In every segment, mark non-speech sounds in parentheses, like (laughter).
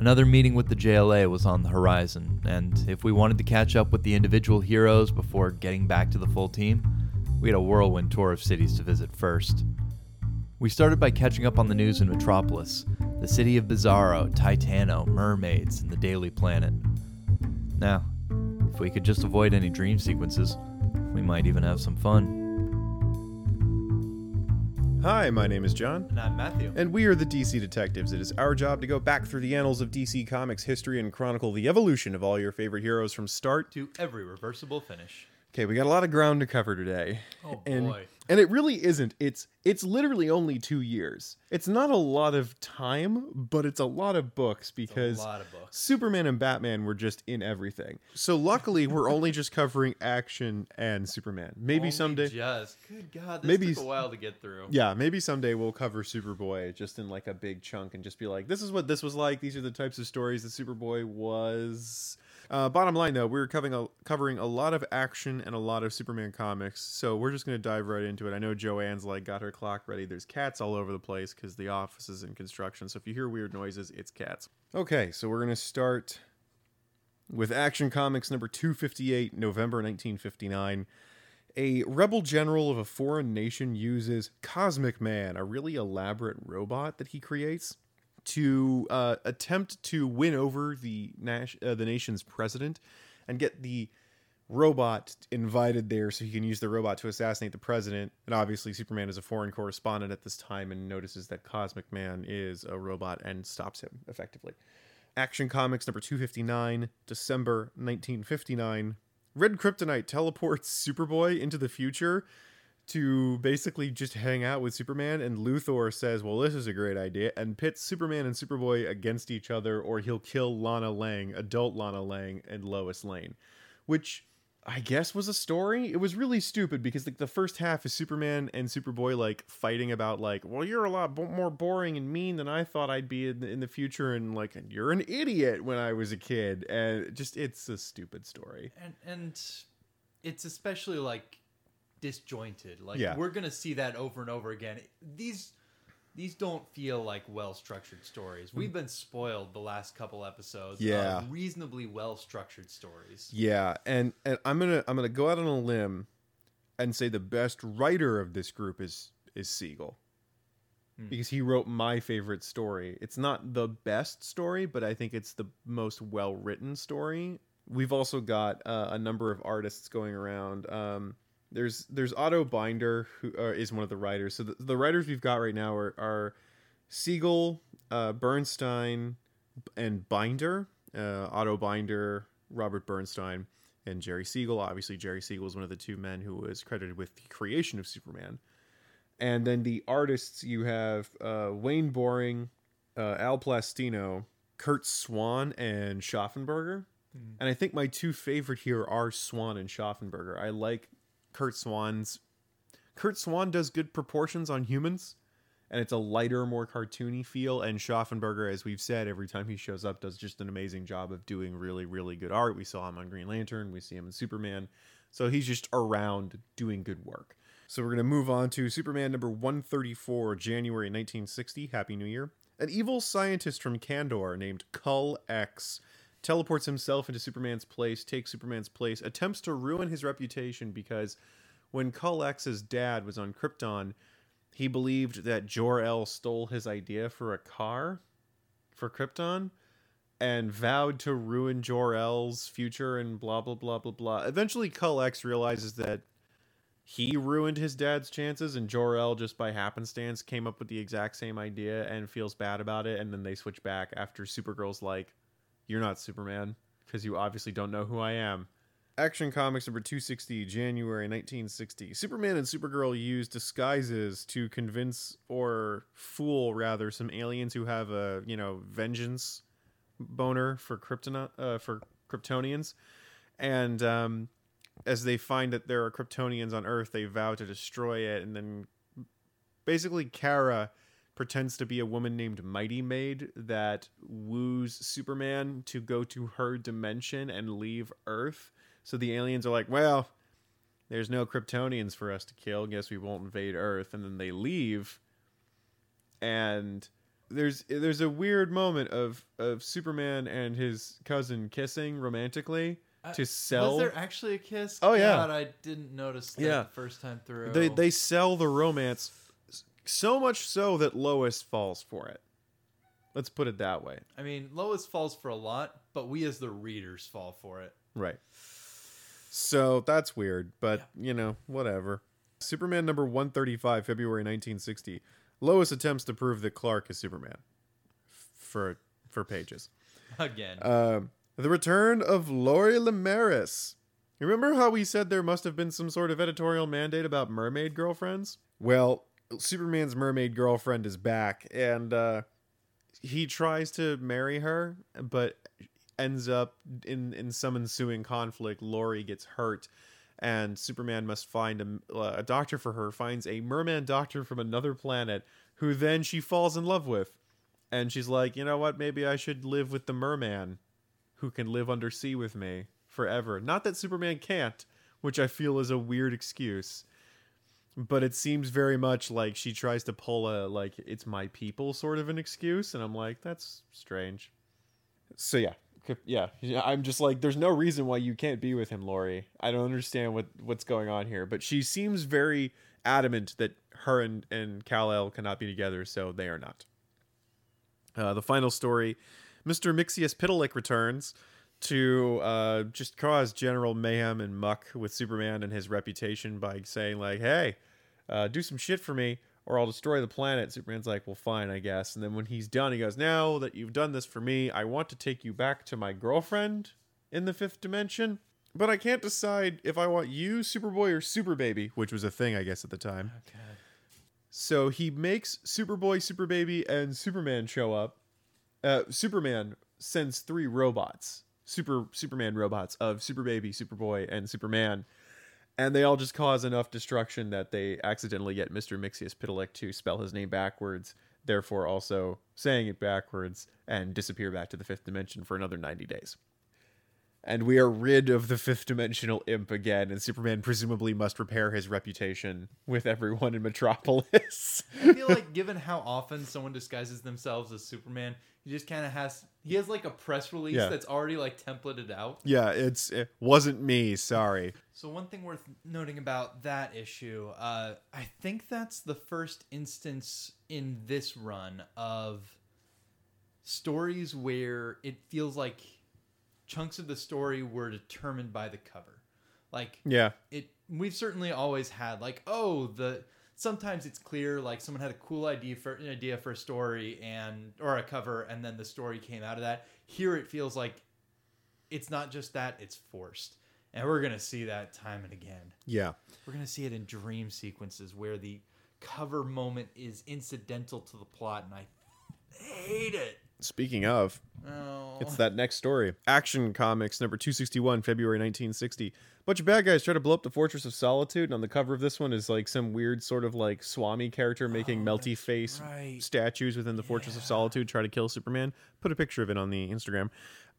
Another meeting with the JLA was on the horizon, and if we wanted to catch up with the individual heroes before getting back to the full team, we had a whirlwind tour of cities to visit first. We started by catching up on the news in Metropolis, the city of Bizarro, Titano, mermaids, and the Daily Planet. Now, if we could just avoid any dream sequences, we might even have some fun. Hi, my name is John, And I'm Matthew. and we are the DC Detectives. It is our job to go back through the annals of DC Comics history and chronicle the evolution of all your favorite heroes from start To every reversible finish. Okay, we got a lot of ground to cover today. Oh, and, boy. And it really isn't. It's it's literally only 2 years. It's not a lot of time, but it's a lot of books because of books. Superman and Batman were just in everything. So luckily we're only just covering action and Superman. Maybe Only someday Just good God, this Maybe took a while to get through. yeah, maybe someday we'll cover Superboy just in like a big chunk and just be like, this is what this was like. These are the types of stories that Superboy was. Uh, bottom line, though, we're covering a, covering a lot of action and a lot of Superman comics, so we're just going to dive right into it. I know Joanne's like got her clock ready. There's cats all over the place because the office is in construction, so if you hear weird noises, it's cats. Okay, so we're going to start with Action Comics number 258, November 1959. A rebel general of a foreign nation uses Cosmic Man, a really elaborate robot that he creates, to uh, attempt to win over the nas- uh, the nation's president and get the robot invited there so he can use the robot to assassinate the president. And obviously, Superman is a foreign correspondent at this time and notices that Cosmic Man is a robot and stops him effectively. Action Comics number 259, December 1959. Red Kryptonite teleports Superboy into the future to basically just hang out with Superman, and Luthor says, Well, this is a great idea, and pits Superman and Superboy against each other, or he'll kill Lana Lang, adult Lana Lang, and Lois Lane. Which I guess was a story. It was really stupid because like the first half is Superman and Superboy like fighting about like, well, you're a lot more boring and mean than I thought I'd be in the, in the future, and like you're an idiot when I was a kid, and just it's a stupid story. And and it's especially like disjointed. Like Yeah. we're gonna see that over and over again. These these don't feel like well structured stories. We've been spoiled the last couple episodes. Yeah. reasonably well structured stories. Yeah, and and I'm gonna I'm gonna go out on a limb and say the best writer of this group is is Siegel. Because he wrote my favorite story. It's not the best story, but I think it's the most well written story. We've also got uh, a number of artists going around. Um, there's there's Otto Binder who uh, is one of the writers. So the, the writers we've got right now are, are Siegel, uh, Bernstein, and Binder. Uh, Otto Binder, Robert Bernstein, and Jerry Siegel. Obviously, Jerry Siegel is one of the two men who was credited with the creation of Superman. And then the artists you have uh, Wayne Boring, uh, Al Plastino, Curt Swan, and Schaffenberger. And I think my two favorite here are Swan and Schaffenberger. I like Curt Swan's. Kurt Swan does good proportions on humans, and it's a lighter, more cartoony feel. And Schaffenberger, as we've said, every time he shows up, does just an amazing job of doing really, really good art. We saw him on Green Lantern, we see him in Superman. So he's just around doing good work. So we're going to move on to Superman number 134, January 1960. Happy New Year. An evil scientist from Kandor named Cull X teleports himself into Superman's place, takes Superman's place, attempts to ruin his reputation because when Kull-Ex's dad was on Krypton, he believed that Jor-El stole his idea for a car for Krypton and vowed to ruin Jor-El's future and blah blah blah blah blah. Eventually Kull-Ex realizes that he ruined his dad's chances and Jor-El just by happenstance came up with the exact same idea and feels bad about it and then they switch back after Supergirl's like you're not Superman because you obviously don't know who I am. Action Comics number 260, January 1960. Superman and Supergirl use disguises to convince or fool rather some aliens who have a, you know, vengeance boner for Krypton uh, for Kryptonians. And um as they find that there are Kryptonians on Earth, they vow to destroy it and then basically Kara pretends to be a woman named Mighty Maid that woos Superman to go to her dimension and leave Earth. So the aliens are like, well, there's no Kryptonians for us to kill. Guess we won't invade Earth. And then they leave. And there's there's a weird moment of of Superman and his cousin kissing romantically uh, to sell. Was there actually a kiss? Oh, yeah. God, I didn't notice that Yeah. the first time through. they they sell the romance so much so that Lois falls for it. Let's put it that way. I mean, Lois falls for a lot, but we as the readers fall for it. Right. So that's weird, but you know, whatever. Superman number 135, February 1960. Lois attempts to prove that Clark is Superman. For for pages. (laughs) Again. Um, the return of Lori Lemaris. Remember how we said there must have been some sort of editorial mandate about mermaid girlfriends? Well, Superman's mermaid girlfriend is back, and uh, he tries to marry her, but ends up in in some ensuing conflict. Lori gets hurt, and Superman must find a, a doctor for her. Finds a merman doctor from another planet, who then she falls in love with, and she's like, you know what? Maybe I should live with the merman, who can live under sea with me forever. Not that Superman can't, which I feel is a weird excuse but it seems very much like she tries to pull a like it's my people sort of an excuse and i'm like that's strange. So yeah. Yeah. I'm just like there's no reason why you can't be with him lori. I don't understand what what's going on here but she seems very adamant that her and and kal-el cannot be together so they are not. Uh, the final story mr Mxyzptlk returns to uh, just cause general mayhem and muck with Superman and his reputation by saying like, "Hey, uh, do some shit for me, or I'll destroy the planet." Superman's like, "Well, fine, I guess." And then when he's done, he goes, "Now that you've done this for me, I want to take you back to my girlfriend in the fifth dimension." But I can't decide if I want you, Superboy, or Superbaby, which was a thing, I guess, at the time. okay. So he makes Superboy, Superbaby, and Superman show up. Uh, Superman sends three robots, super Superman robots of Superbaby, Superboy, and Superman, and they all just cause enough destruction that they accidentally get Mister Mxyzptlk to spell his name backwards, therefore also saying it backwards, and disappear back to the fifth dimension for another ninety days. And we are rid of the fifth dimensional imp again, and Superman presumably must repair his reputation with everyone in Metropolis. I feel like (laughs) given how often someone disguises themselves as Superman, he just kind of has he has like a press release Yeah. that's already like templated out. yeah, it's it wasn't me, sorry. So one thing worth noting about that issue, uh, I think that's the first instance in this run of stories where it feels like chunks of the story were determined by the cover. Like Yeah. it we've certainly always had like oh the sometimes it's clear like someone had a cool idea for an idea for a story and or a cover and then the story came out of that here it feels like it's not just that it's forced and we're gonna see that time and again Yeah. we're gonna see it in dream sequences where the cover moment is incidental to the plot and i hate it Speaking of, oh it's that next story. Action Comics number 261, February 1960. Bunch of bad guys try to blow up the Fortress of Solitude, and on the cover of this one is like some weird sort of like Swami character making Oh, melty face right. statues within the Fortress of Solitude try to kill Superman. Put a picture of it on the Instagram.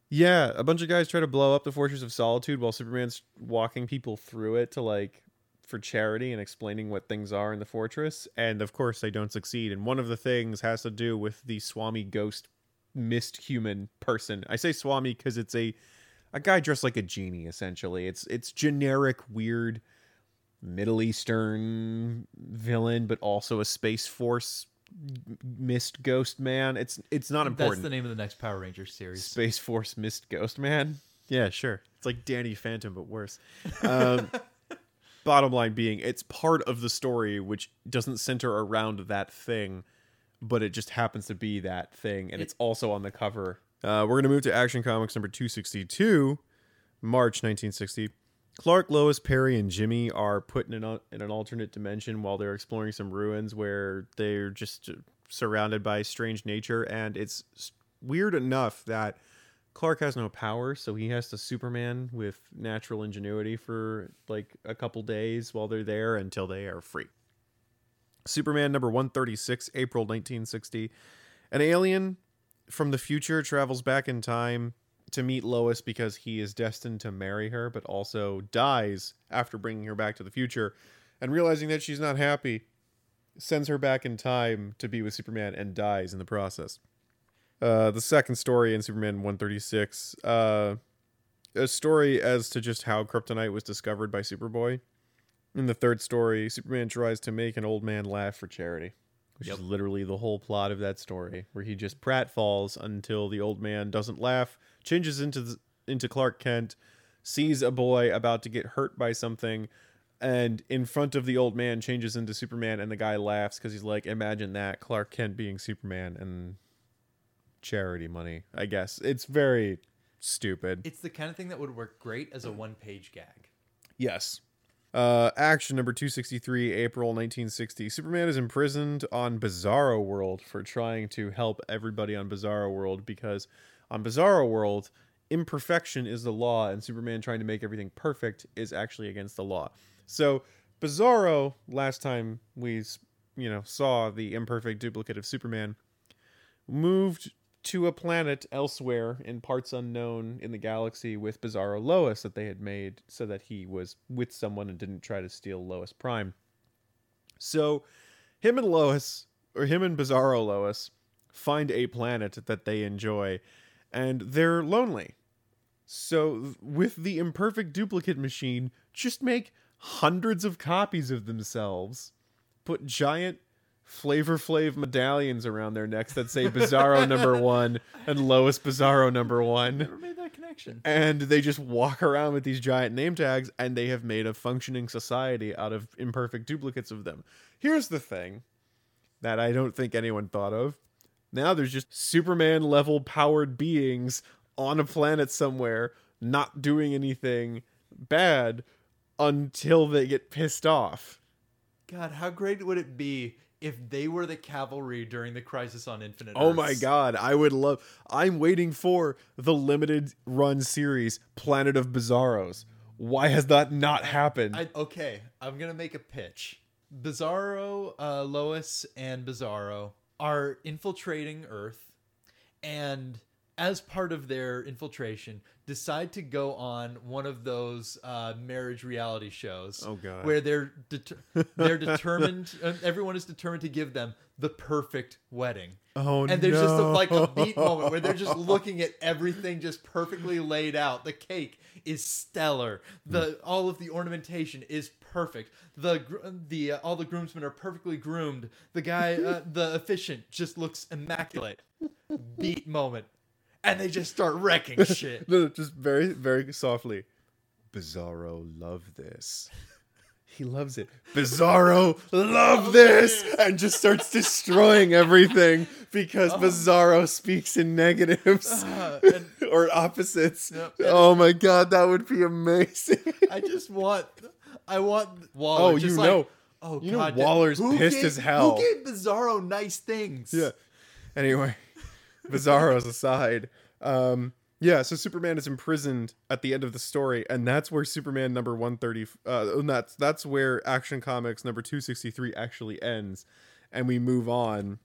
Yeah, a bunch of guys try to blow up the Fortress of Solitude while Superman's walking people through it to like for charity and explaining what things are in the fortress. And of course, they don't succeed. And one of the things has to do with the Swami ghost mist human person. I say Swami because it's a a guy dressed like a genie. Essentially, it's it's generic weird Middle Eastern villain, but also a space force mist ghost man. It's it's not important. that's the name of the next power rangers series Space Force Mist Ghost Man. Yeah, sure. It's like Danny Phantom, but worse. Um, (laughs) bottom line being, it's part of the story which doesn't center around that thing, but it just happens to be that thing, and It- it's also on the cover. Uh, we're going to move to Action Comics number 262, March 1960. Clark, Lois, Perry, and Jimmy are put in an, in an alternate dimension while they're exploring some ruins where they're just uh, surrounded by strange nature. And it's weird enough that Clark has no power, so he has to Superman with natural ingenuity for like a couple days while they're there until they are free. Superman number 136, April 1960. An alien from the future travels back in time to meet Lois because he is destined to marry her, but also dies after bringing her back to the future. And realizing that she's not happy, sends her back in time to be with Superman and dies in the process. Uh, the second story in Superman 136, uh, a story as to just how kryptonite was discovered by Superboy. In the third story, Superman tries to make an old man laugh for charity, which Yep. is literally the whole plot of that story, where he just pratfalls until the old man doesn't laugh, changes into the, into Clark Kent, sees a boy about to get hurt by something, and in front of the old man changes into Superman, and the guy laughs because he's like, "Imagine that, Clark Kent being Superman and charity money." I guess it's very stupid. It's the kind of thing that would work great as a one-page gag. Yes. Uh, action number 263, April 1960. Superman is imprisoned on Bizarro World for trying to help everybody on Bizarro World because on Bizarro World, imperfection is the law, and Superman trying to make everything perfect is actually against the law. So, Bizarro, last time we, you know, saw the imperfect duplicate of Superman, moved to a planet elsewhere in parts unknown in the galaxy with Bizarro Lois that they had made so that he was with someone and didn't try to steal Lois Prime. So him and Lois, or him and Bizarro Lois, find a planet that they enjoy and they're lonely. So with the imperfect duplicate machine, just make hundreds of copies of themselves. Put giant Flavor Flav medallions around their necks that say Bizarro (laughs) number one and Lois Bizarro number one. Never made that connection. And they just walk around with these giant name tags and they have made a functioning society out of imperfect duplicates of them. Here's the thing that I don't think anyone thought of. Now there's just Superman level powered beings on a planet somewhere not doing anything bad until they get pissed off. God, how great would it be if they were the cavalry during the Crisis on Infinite Oh my god, I would love I'm waiting for the limited run series Planet of Bizarros. Why has that not happened? I, okay, I'm gonna make a pitch. Bizarro, uh, Lois, and Bizarro are infiltrating Earth, and as part of their infiltration, decide to go on one of those uh, marriage reality shows. Oh, God. Where they're det- they're determined. uh, (laughs) everyone is determined to give them the perfect wedding. Oh, no. and there's just a, like a beat moment where they're just (laughs) looking at everything just perfectly laid out. The cake is stellar. The all of the ornamentation is perfect. The the uh, all the groomsmen are perfectly groomed. The guy, uh, (laughs) the efficient just looks immaculate. Beat moment, and they just start wrecking (laughs) shit. no, just very, very softly. Bizarro love this. He loves it. Bizarro love this and just starts destroying everything because Bizarro speaks in negatives Uh, and (laughs) or opposites. Yep. Oh my god, that would be amazing. I just want, I want Waller. Oh, just you like, know. Oh, You know God, Waller's who pissed gave- as hell. Who gave Bizarro nice things? Yeah. Anyway, Bizarro's aside. Um, yeah, so Superman is imprisoned at the end of the story, and that's where Superman number one thirty. Uh, and that's that's where Action Comics number two sixty three actually ends, and we move on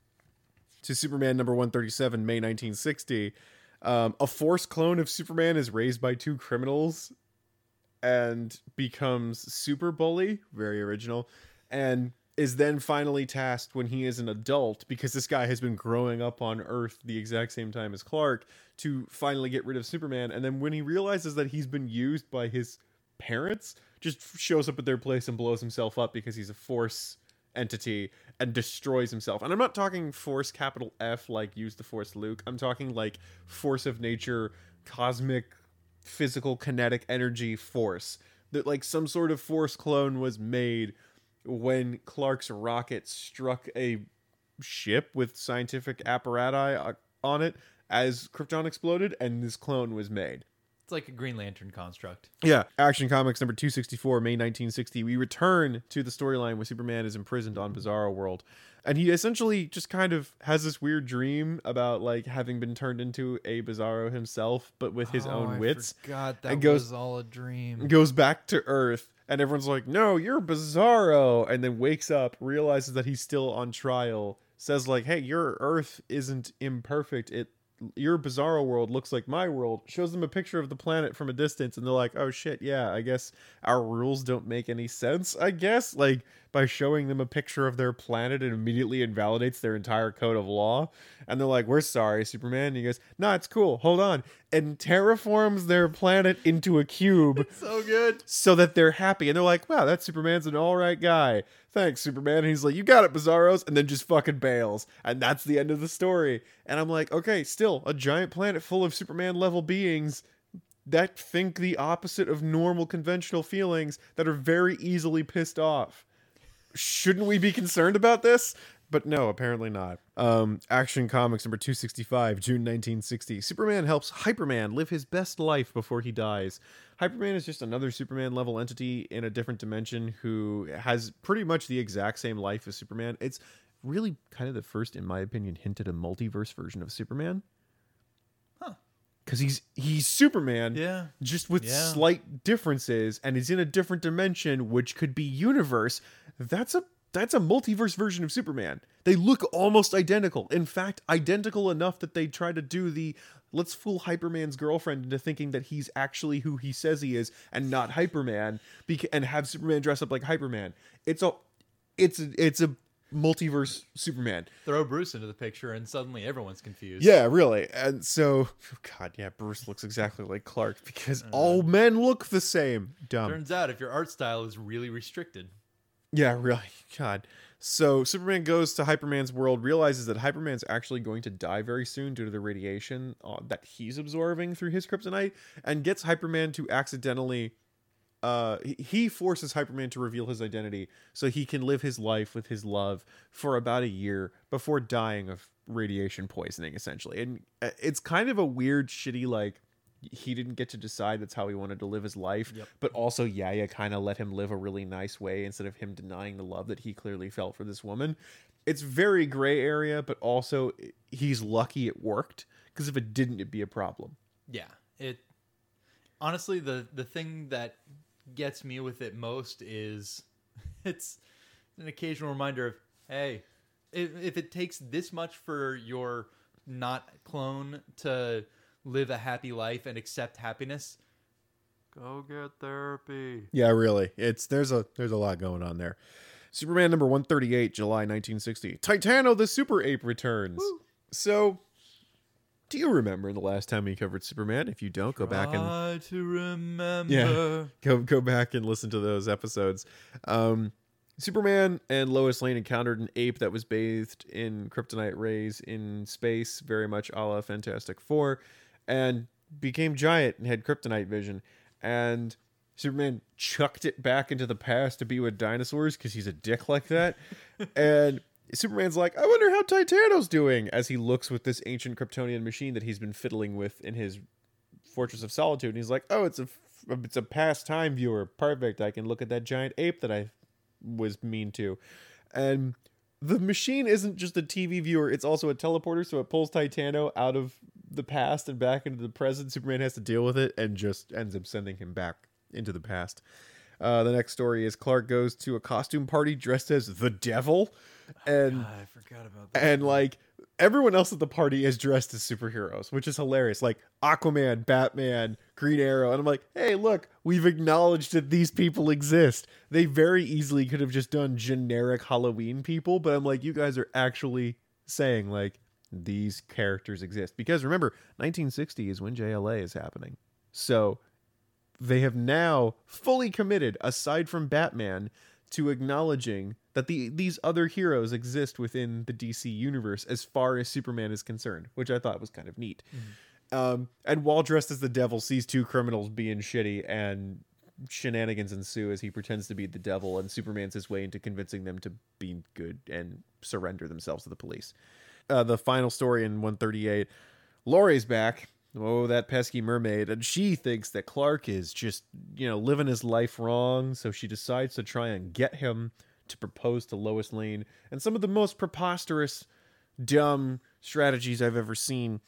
to Superman number one thirty seven, May nineteen sixty. Um, a Force clone of Superman is raised by two criminals and becomes Super Bully, very original, and is then finally tasked when he is an adult because this guy has been growing up on Earth the exact same time as Clark to finally get rid of Superman. And then when he realizes that he's been used by his parents, just shows up at their place and blows himself up because he's a Force entity and destroys himself. And I'm not talking Force capital F like use the Force Luke. I'm talking like force of nature, cosmic physical kinetic energy force that like some sort of force clone was made when Clark's rocket struck a ship with scientific apparatus on it as Krypton exploded and this clone was made. It's like a Green Lantern construct. Yeah. Action Comics number 264, May 1960. We return to the storyline where Superman is imprisoned on Bizarro World. And he essentially just kind of has this weird dream about like having been turned into a Bizarro himself, but with his oh, own wits. God, that goes- all a dream. goes back to Earth, and everyone's like, "No, you're Bizarro," and then wakes up, realizes that he's still on trial, says like, "Hey, your Earth isn't imperfect; it your bizarro world looks like my world. Shows them a picture of the planet from a distance and they're like oh shit yeah i guess our rules don't make any sense i guess? Like by showing them a picture of their planet it immediately invalidates their entire code of law. And they're like we're sorry superman. And he goes no it's cool. Hold on and terraforms their planet into a cube So good. so that they're happy. And they're like wow that superman's an all right guy. Thanks superman. And he's like you got it bizarros. And then just fucking bails. And that's the end of the story. And i'm like okay still a giant planet full of superman level beings that think the opposite of normal conventional feelings that are very easily pissed off. Shouldn't we be concerned about this but no apparently not um action comics number 265 june 1960 superman helps hyperman live his best life before he dies hyperman is just another superman level entity in a different dimension who has pretty much the exact same life as superman it's really kind of the first in my opinion hint at a multiverse version of superman Huh. because he's he's superman Yeah. just with Yeah. slight differences and he's in a different dimension which could be universe that's a that's a multiverse version of superman they look almost identical in fact identical enough that they try to do the let's fool hyperman's girlfriend into thinking that he's actually who he says he is and not hyperman beca- and have superman dress up like hyperman it's a it's a, it's a multiverse superman Throw Bruce into the picture, and suddenly everyone's confused. yeah, really. And so, oh God, yeah, Bruce looks exactly like Clark because mm. all men look the same. Dumb. Turns out, if your art style is really restricted, Yeah, really. (laughs) God. So Superman goes to Hyperman's world, realizes that Hyperman's actually going to die very soon due to the radiation uh, that he's absorbing through his kryptonite, and gets Hyperman to accidentally. Uh, he- forces Hyperman to reveal his identity so he can live his life with his love for about a year before dying of radiation poisoning, essentially. And uh, it's kind of a weird, shitty, like, he didn't get to decide that's how he wanted to live his life Yep. but also Yaya kind of let him live a really nice way instead of him denying the love that he clearly felt for this woman. It's very gray area, but also he's lucky it worked because if it didn't, it'd be a problem. yeah, it. Honestly, the the thing that gets me with it most is (laughs) it's an occasional reminder of hey, if, if it takes this much for your not clone to live a happy life and accept happiness, go get therapy. Yeah, really. It's there's a there's a lot going on there. Superman number 138, July 1960. Titano the Super Ape returns. So, do you remember the last time we covered Superman? If you don't, go back and to remember. Yeah. go go back and listen to those episodes. Um, Superman and Lois Lane encountered an ape that was bathed in kryptonite rays in space, very much a la Fantastic Four, and became giant and had kryptonite vision. And Superman chucked it back into the past to be with dinosaurs because he's a dick like that. (laughs) and Superman's like, I wonder how Titano's doing as he looks with this ancient Kryptonian machine that he's been fiddling with in his Fortress of Solitude, and he's like, "Oh, it's a it's a past time viewer. Perfect. I can look at that giant ape that I was mean to." And the machine isn't just a TV viewer; it's also a teleporter. So it pulls Titano out of the past and back into the present. Superman has to deal with it, and just ends up sending him back into the past. Uh, the next story is Clark goes to a costume party dressed as the devil, and God, I forgot about that. and like everyone else at the party is dressed as superheroes, which is hilarious. Like Aquaman, Batman, Green Arrow, and I'm like, hey, look, we've acknowledged that these people exist. They very easily could have just done generic Halloween people, but I'm like, you guys are actually saying like these characters exist because remember, 1960 is when JLA is happening, so they have now fully committed, aside from Batman, to acknowledging that the these other heroes exist within the DC universe as far as Superman is concerned, which I thought was kind of neat. Um, and while dressed as the devil, sees two criminals being shitty, and shenanigans ensue as he pretends to be the devil, and Superman's his way into convincing them to be good and surrender themselves to the police. Uh, the final story in 138, Lori's back. Oh, that pesky mermaid. And she thinks that Clark is just, you know, living his life wrong. So she decides to try and get him to propose to Lois Lane. And some of the most preposterous, dumb strategies I've ever seen.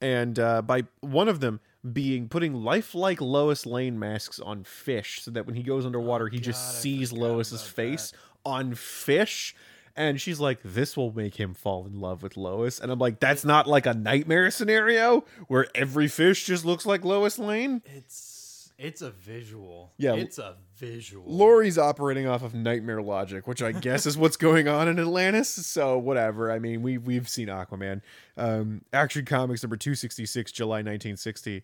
And uh, by one of them being putting lifelike Lois Lane masks on fish so that when he goes underwater, he God, just sees Lois's face on fish. And she's like, this will make him fall in love with Lois. And I'm like, that's not like a nightmare scenario where every fish just looks like Lois Lane. It's it's a visual. Yeah. it's a visual. Lori's operating off of nightmare logic, which I guess is what's going on in Atlantis. So whatever. I mean, we we've seen Aquaman. Um, Action Comics number two sixty six, July nineteen sixty.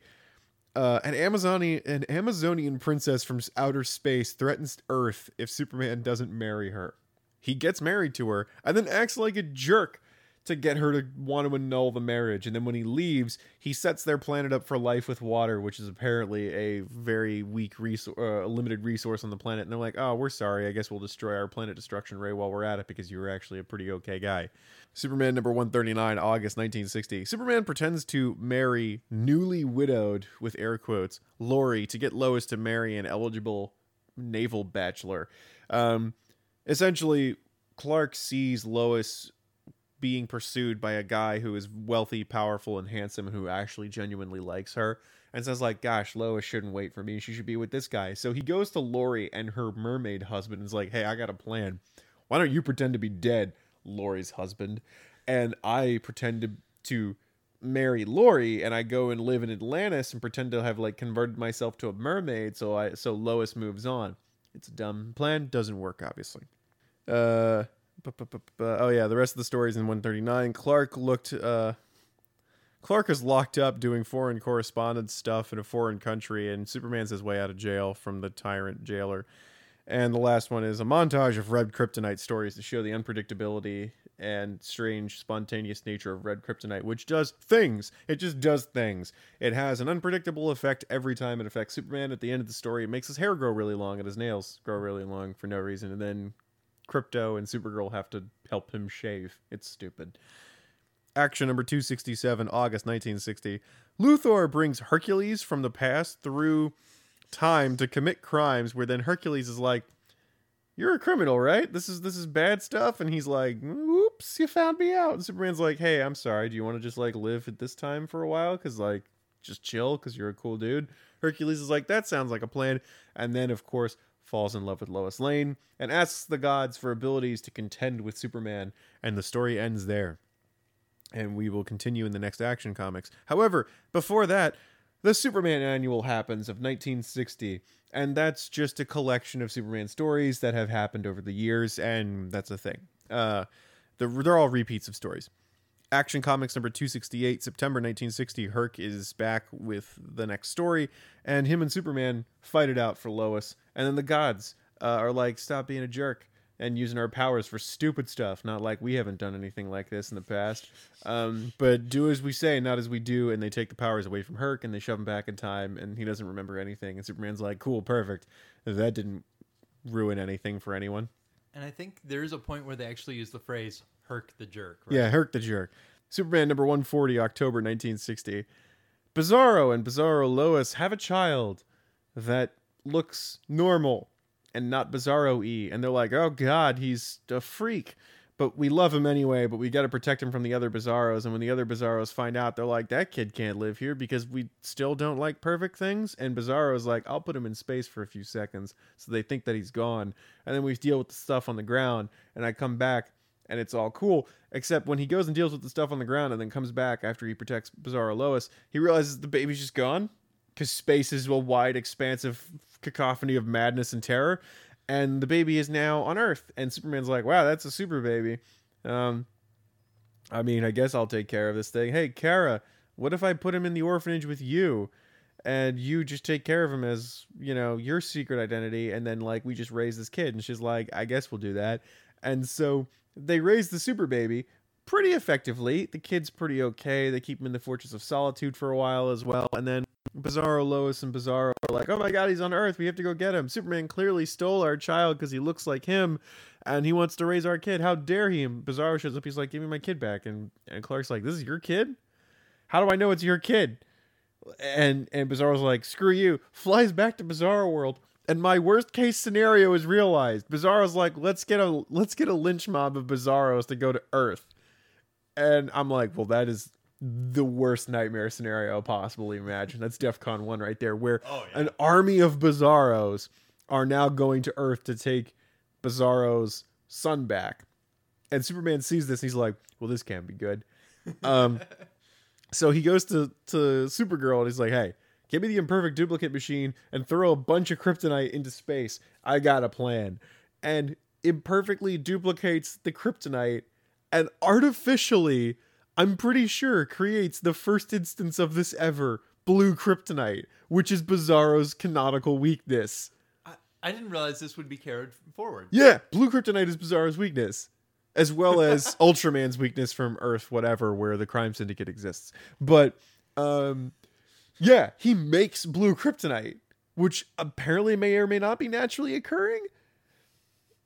Uh, an Amazonian an Amazonian princess from outer space threatens Earth if Superman doesn't marry her. He gets married to her and then acts like a jerk to get her to want to annul the marriage. And then when he leaves, he sets their planet up for life with water, which is apparently a very weak resource, uh, limited resource on the planet. And they're like, "Oh, we're sorry. I guess we'll destroy our planet destruction ray while we're at it because you were actually a pretty okay guy." Superman number 139, August 1960. Superman pretends to marry newly widowed with air quotes Lori to get Lois to marry an eligible naval bachelor. Um, essentially, Clark sees Lois being pursued by a guy who is wealthy, powerful, and handsome, who actually genuinely likes her, and says like, "Gosh, Lois shouldn't wait for me. She should be with this guy." So he goes to Lori and her mermaid husband and is like, "Hey, I got a plan. Why don't you pretend to be dead, Lori's husband, and I pretend to to marry Lori, and I go and live in Atlantis and pretend to have like converted myself to a mermaid, so I so Lois moves on." It's a dumb plan. Doesn't work, obviously. Uh, bu- bu- bu- oh yeah, the rest of the stories in 139. Clark looked. Uh, Clark is locked up doing foreign correspondence stuff in a foreign country, and Superman's his way out of jail from the tyrant jailer. And the last one is a montage of red kryptonite stories to show the unpredictability and strange, spontaneous nature of red kryptonite, which does things. It just does things. It has an unpredictable effect every time it affects Superman. At the end of the story, it makes his hair grow really long and his nails grow really long for no reason. And then Krypto and Supergirl have to help him shave. It's stupid. Action number 267, August 1960. Luthor brings Hercules from the past through time to commit crimes where then Hercules is like, "You're a criminal, right? This is this is bad stuff." And he's like, "Oops, you found me out." And Superman's like, "Hey, I'm sorry. Do you want to just like live at this time for a while cuz like just chill cuz you're a cool dude?" Hercules is like, "That sounds like a plan." And then of course falls in love with Lois Lane and asks the gods for abilities to contend with Superman, and the story ends there. And we will continue in the next Action Comics. However, before that, the Superman Annual happens of 1960, and that's just a collection of Superman stories that have happened over the years, and that's a thing. Uh, they're, they're all repeats of stories. Action Comics number 268, September 1960. Herc is back with the next story, and him and Superman fight it out for Lois. And then the gods uh, are like, stop being a jerk and using our powers for stupid stuff. Not like we haven't done anything like this in the past. Um, but do as we say, not as we do. And they take the powers away from Herc and they shove him back in time, and he doesn't remember anything. And Superman's like, cool, perfect. That didn't ruin anything for anyone. And I think there is a point where they actually use the phrase "Herc the jerk." Right? Yeah, Herc the Jerk. Superman number 140, October 1960. Bizarro and Bizarro Lois have a child that looks normal and not Bizarro y. And they're like, oh God, he's a freak. But we love him anyway, but we got to protect him from the other Bizarros. And when the other Bizarros find out, they're like, that kid can't live here because we still don't like perfect things. And Bizarro's like, I'll put him in space for a few seconds. So they think that he's gone. And then we deal with the stuff on the ground. And I come back and it's all cool. Except when he goes and deals with the stuff on the ground and then comes back after he protects Bizarro Lois, he realizes the baby's just gone because space is a wide, expansive cacophony of madness and terror. And the baby is now on Earth. And Superman's like, wow, that's a super baby. Um, I mean, I guess I'll take care of this thing. Hey, Kara, what if I put him in the orphanage with you? And you just take care of him as, you know, your secret identity. And then, like, we just raise this kid. And she's like, I guess we'll do that. And so they raise the super baby pretty effectively. The kid's pretty okay. They keep him in the Fortress of Solitude for a while as well. And then Bizarro, Lois, and Bizarro are like, oh my god, he's on Earth. We have to go get him. Superman clearly stole our child because he looks like him and he wants to raise our kid. How dare he? And Bizarro shows up. He's like, give me my kid back. And, and Clark's like, this is your kid? How do I know it's your kid? And and Bizarro's like, screw you. Flies back to Bizarro World. And my worst case scenario is realized. Bizarro's like, let's get a let's get a lynch mob of Bizarros to go to Earth. And I'm like, well, that is the worst nightmare scenario possibly imagine. That's DEFCON 1 right there, where Oh, yeah. an army of Bizarros are now going to Earth to take Bizarro's son back. and Superman sees this and he's like, "Well, this can't be good." Um, (laughs) so he goes to to Supergirl and he's like, "Hey, give me the imperfect duplicate machine and throw a bunch of kryptonite into space. I got a plan." And imperfectly duplicates the kryptonite and artificially, I'm pretty sure, creates the first instance of this ever blue kryptonite, which is Bizarro's canonical weakness. I, I didn't realize this would be carried forward. Yeah, blue kryptonite is Bizarro's weakness, as well as (laughs) Ultraman's weakness from Earth, whatever, where the crime syndicate exists. But, um, yeah, he makes blue kryptonite, which apparently may or may not be naturally occurring.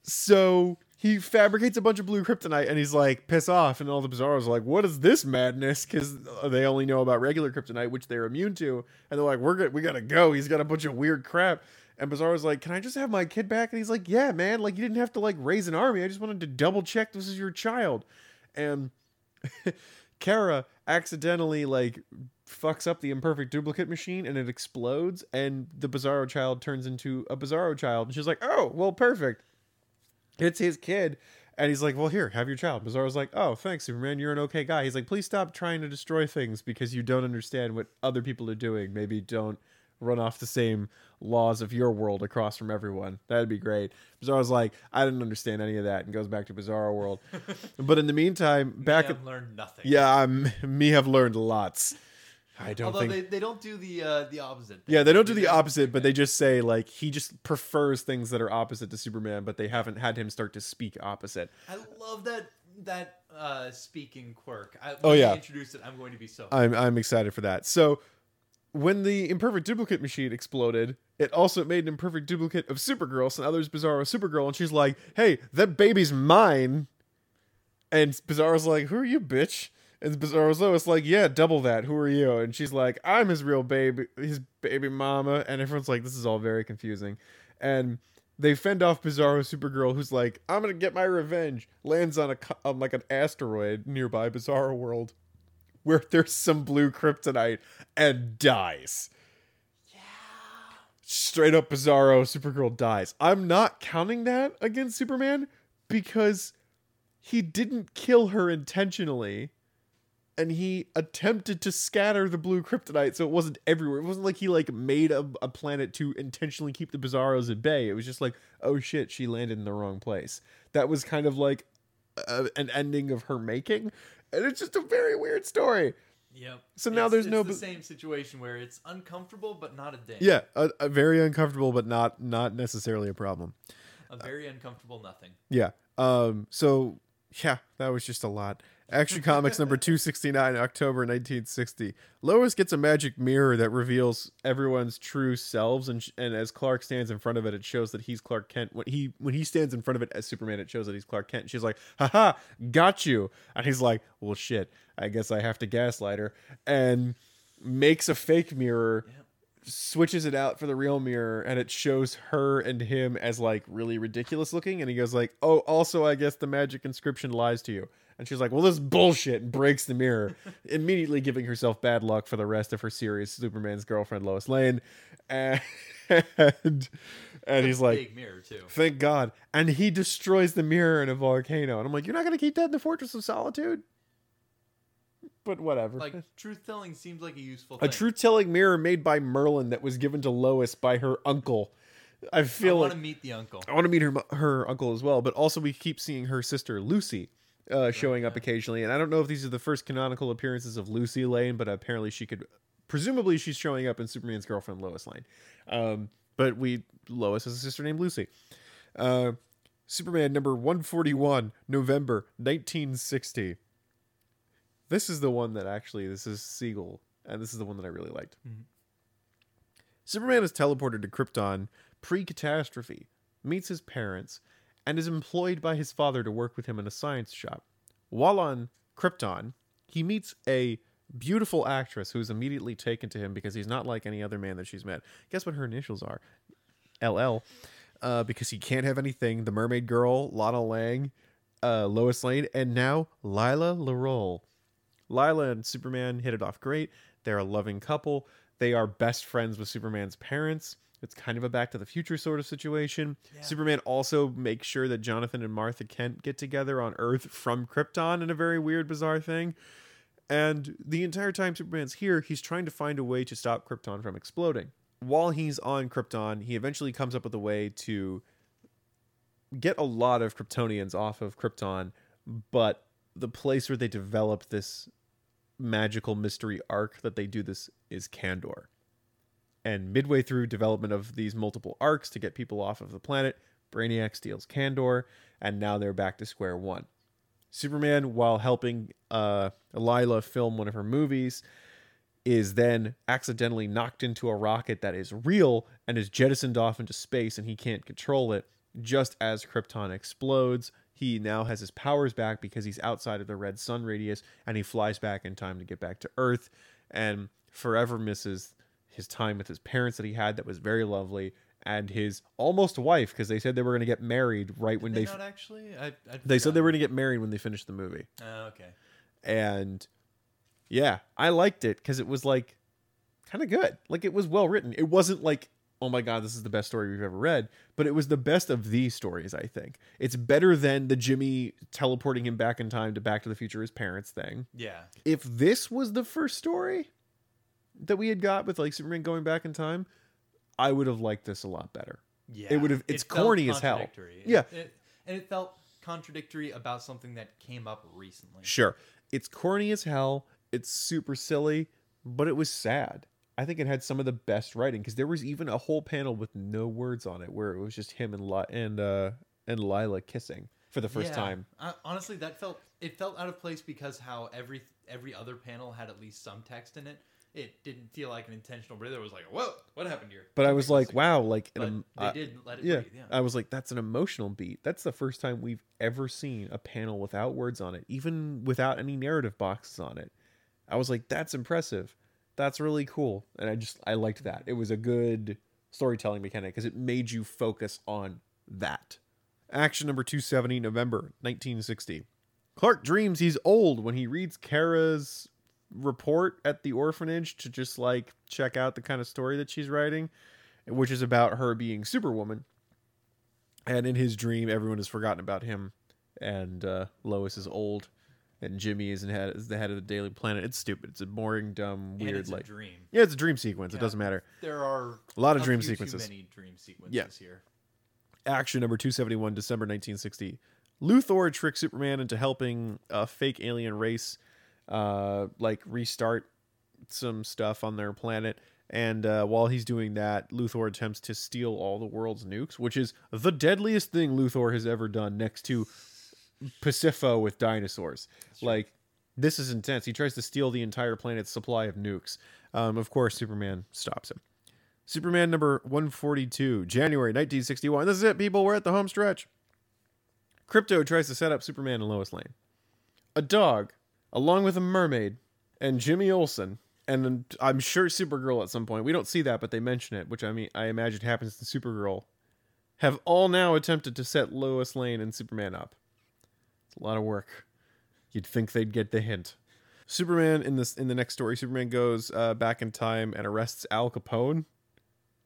So he fabricates a bunch of blue kryptonite and he's like, piss off. And all the Bizarros are like, what is this madness? Because they only know about regular kryptonite, which they're immune to. And they're like, we're good. We got to go. He's got a bunch of weird crap. And Bizarro's like, can I just have my kid back? And he's like, yeah, man. Like, you didn't have to like raise an army. I just wanted to double check this is your child. And (laughs) Kara accidentally like fucks up the imperfect duplicate machine and it explodes and the bizarro child turns into a bizarro child. And she's like oh well perfect. It's his kid and he's like well here have your child. Bizarro's like oh thanks superman. You're an okay guy. He's like please stop trying to destroy things because you don't understand what other people are doing. Maybe don't run off the same laws of your world across from everyone. That'd be great. Bizarro's like i didn't understand any of that and goes back to bizarro world. (laughs) But in the meantime back I at learned nothing. yeah i'm me have learned lots i don't know. Although think they, they don't do the uh, the opposite. thing. yeah, they don't do the opposite, but they just say like he just prefers things that are opposite to Superman, but they haven't had him start to speak opposite. I love that that uh, speaking quirk. I, when Oh, yeah. introduce it. I'm going to be so. I'm I'm excited for that. So when the imperfect duplicate machine exploded, it also made an imperfect duplicate of Supergirl. So now there's Bizarro Supergirl, and she's like, "Hey, that baby's mine." And Bizarro's like, "Who are you, bitch?" And Bizarro's it's like, "Yeah, double that. Who are you?" And she's like, "I'm his real baby, his baby mama." And everyone's like, "This is all very confusing." And they fend off Bizarro Supergirl, who's like, "I'm gonna get my revenge." Lands on a on like an asteroid nearby Bizarro World, where there's some blue kryptonite, and dies. Yeah. Straight up Bizarro Supergirl dies. I'm not counting that against Superman because he didn't kill her intentionally and he attempted to scatter the blue kryptonite so it wasn't everywhere. It wasn't like he like made a, a planet to intentionally keep the Bizarros at bay. It was just like, oh shit, she landed in the wrong place. That was kind of like a, an ending of her making, and it's just a very weird story. Yep. So now It's- there's it's no the same situation where it's uncomfortable but not a day. Yeah, a, a very uncomfortable, but not not necessarily a problem. A very uncomfortable nothing. Yeah. Um. So yeah, that was just a lot. Action Comics number two sixty nine, October nineteen sixty. Lois gets a magic mirror that reveals everyone's true selves, and sh- and as Clark stands in front of it, it shows that he's Clark Kent. When he when he stands in front of it as Superman, it shows that he's Clark Kent. She's like, "Haha, got you!" And he's like, "Well, shit, I guess I have to gaslight her," and makes a fake mirror Yep. switches it out for the real mirror and it shows her and him as like really ridiculous looking and he goes like oh also i guess the magic inscription lies to you and she's like well this is bullshit and breaks the mirror (laughs) immediately giving herself bad luck for the rest of her series superman's girlfriend lois lane. And (laughs) and he's like Big mirror too. thank god. And he destroys the mirror in a volcano. And i'm like you're not gonna keep that in the fortress of solitude? But whatever. Like truth telling seems like a useful a truth telling mirror made by Merlin that was given to Lois by her uncle. I feel I want like to meet the uncle. I want to meet her her uncle as well, but also we keep seeing her sister Lucy uh, showing up occasionally, and I don't know if these are the first canonical appearances of Lucy Lane, but apparently she could. Presumably, she's showing up in Superman's girlfriend Lois Lane, um, but we Lois has a sister named Lucy. Uh, Superman number one forty one, November nineteen sixty. This is the one that actually this is Siegel, and this is the one that I really liked. Mhm. Superman is teleported to Krypton pre-catastrophe, meets his parents, and is employed by his father to work with him in a science shop. While on Krypton, he meets a beautiful actress who's immediately taken to him because he's not like any other man that she's met. Guess what her initials are? LL. Uh, because he can't have anything. The Mermaid Girl, Lana Lang, uh, Lois Lane, and now Lyla Lerrol. Lila and Superman hit it off great. They're a loving couple. They are best friends with Superman's parents. It's kind of a back to the future sort of situation. Yeah. Superman also makes sure that Jonathan and Martha Kent get together on Earth from Krypton in a very weird, bizarre thing. And the entire time Superman's here, he's trying to find a way to stop Krypton from exploding. While he's on Krypton, he eventually comes up with a way to get a lot of Kryptonians off of Krypton, but the place where they develop this magical mystery arc that they do this is Kandor. And midway through development of these multiple arcs to get people off of the planet, Brainiac steals Kandor, and now they're back to square one. Superman, while helping uh, Lyla film one of her movies, is then accidentally knocked into a rocket that is real and is jettisoned off into space, and he can't control it. Just as Krypton explodes, he now has his powers back because he's outside of the red sun radius, and he flies back in time to get back to Earth, and forever misses his time with his parents that he had that was very lovely, and his almost wife because they said they were going to get married right when they they not actually. I, they said they were going to get married when they finished the movie Oh, okay. and yeah i liked it because it was like kind of good like it was well written it wasn't like oh my god this is the best story we've ever read but it was the best of these stories i think it's better than the jimmy teleporting him back in time to back to the future his parents thing Yeah. if this was the first story that we had got with like superman going back in time i would have liked this a lot better Yeah. It would've- it's felt corny as hell. It- Yeah. it- and it felt contradictory about something that came up recently. Sure. It's corny as hell. It's super silly, but it was sad. I think it had some of the best writing because there was even a whole panel with no words on it where it was just him and Li- and uh and Lyla kissing for the first Yeah. time. I, honestly, that felt it felt out of place because how every every other panel had at least some text in it. It didn't feel like an intentional breather. It was like, whoa, what happened here? But I was like, wow, like But an, they did let it yeah, breathe. Yeah. I was like, that's an emotional beat. That's the first time we've ever seen a panel without words on it, even without any narrative boxes on it. I was like, that's impressive. That's really cool. And I just, I liked that. It was a good storytelling mechanic because it made you focus on that. Action number 270, November 1960. Clark dreams he's old when he reads Kara's report at the orphanage to just like check out the kind of story that she's writing which is about her being Superwoman. And in his dream, everyone has forgotten about him, and uh, Lois is old, and Jimmy is, head, is the head of the Daily Planet. It's stupid. It's a boring, dumb, and weird, it's like a dream. yeah, it's a dream sequence. It doesn't matter. There are A lot of a dream sequences. Too many dream sequences Yeah. here. Action number 271, December 1960. Luthor tricks Superman into helping a fake alien race, uh, like restart some stuff on their planet. And uh, while he's doing that, Luthor attempts to steal all the world's nukes, which is the deadliest thing Luthor has ever done next to Pacifo with dinosaurs. Like, this is intense. He tries to steal the entire planet's supply of nukes. Um, of course, Superman stops him. Superman number 142, January 1961. This is it, people. We're at the home stretch. Krypto tries to set up Superman and Lois Lane. A dog, along with a mermaid, and Jimmy Olsen, and I'm sure Supergirl at some point. We don't see that, but they mention it, which I mean, I imagine happens to Supergirl. Have all now attempted to set Lois Lane and Superman up. It's a lot of work. You'd think they'd get the hint. Superman in this in the next story, Superman goes uh, back in time and arrests Al Capone,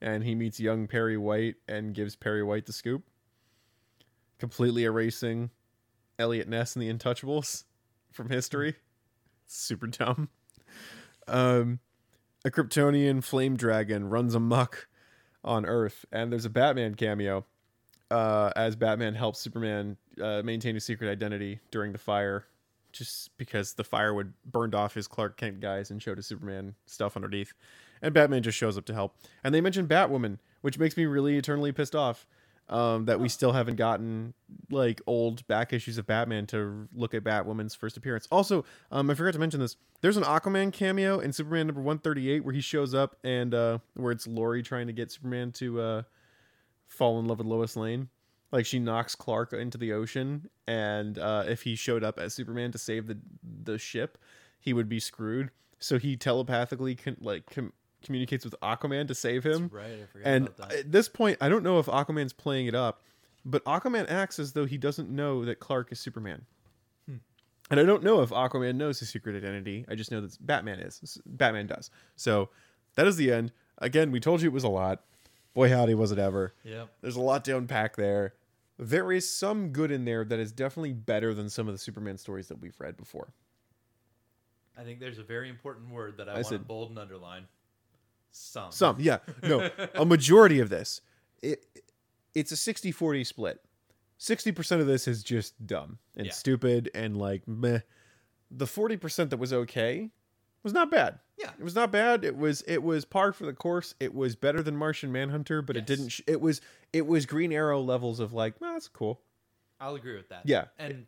and he meets young Perry White and gives Perry White the scoop, completely erasing Elliot Ness and the Untouchables from history. Super dumb. Um, a Kryptonian flame dragon runs amok on Earth, and there's a Batman cameo uh, as Batman helps Superman uh, maintain his secret identity during the fire, just because the fire would burned off his Clark Kent guise and showed his Superman stuff underneath, and Batman just shows up to help. And they mention Batwoman, which makes me really eternally pissed off um, that we still haven't gotten like old back issues of Batman to look at Batwoman's first appearance. Also, um, I forgot to mention this. There's an Aquaman cameo in Superman number 138 where he shows up and uh, where it's Lori trying to get Superman to uh, fall in love with Lois Lane. Like she knocks Clark into the ocean, and uh, if he showed up as Superman to save the the ship, he would be screwed. So he telepathically can like com- communicates with Aquaman to save him. Right, I forgot And about that. at this point, I don't know if Aquaman's playing it up, but Aquaman acts as though he doesn't know that Clark is Superman. Hmm. And I don't know if Aquaman knows his secret identity. I just know that Batman is. Batman does. So that is the end. Again, we told you it was a lot. Boy, howdy, was it ever. Yep. There's a lot to unpack there. There is some good in there that is definitely better than some of the Superman stories that we've read before. I think there's a very important word that I, I want to said- bold and underline. Some. Some, yeah. (laughs) No, a majority of this. It, it's a 60 40 split. 60% of this is just dumb and Yeah. stupid and like meh. The 40% that was okay was not bad. Yeah. It was not bad. It was it was par for the course. It was better than Martian Manhunter, but it didn't sh- it was it was Green Arrow levels of like, well, that's cool. I'll agree with that. Yeah. And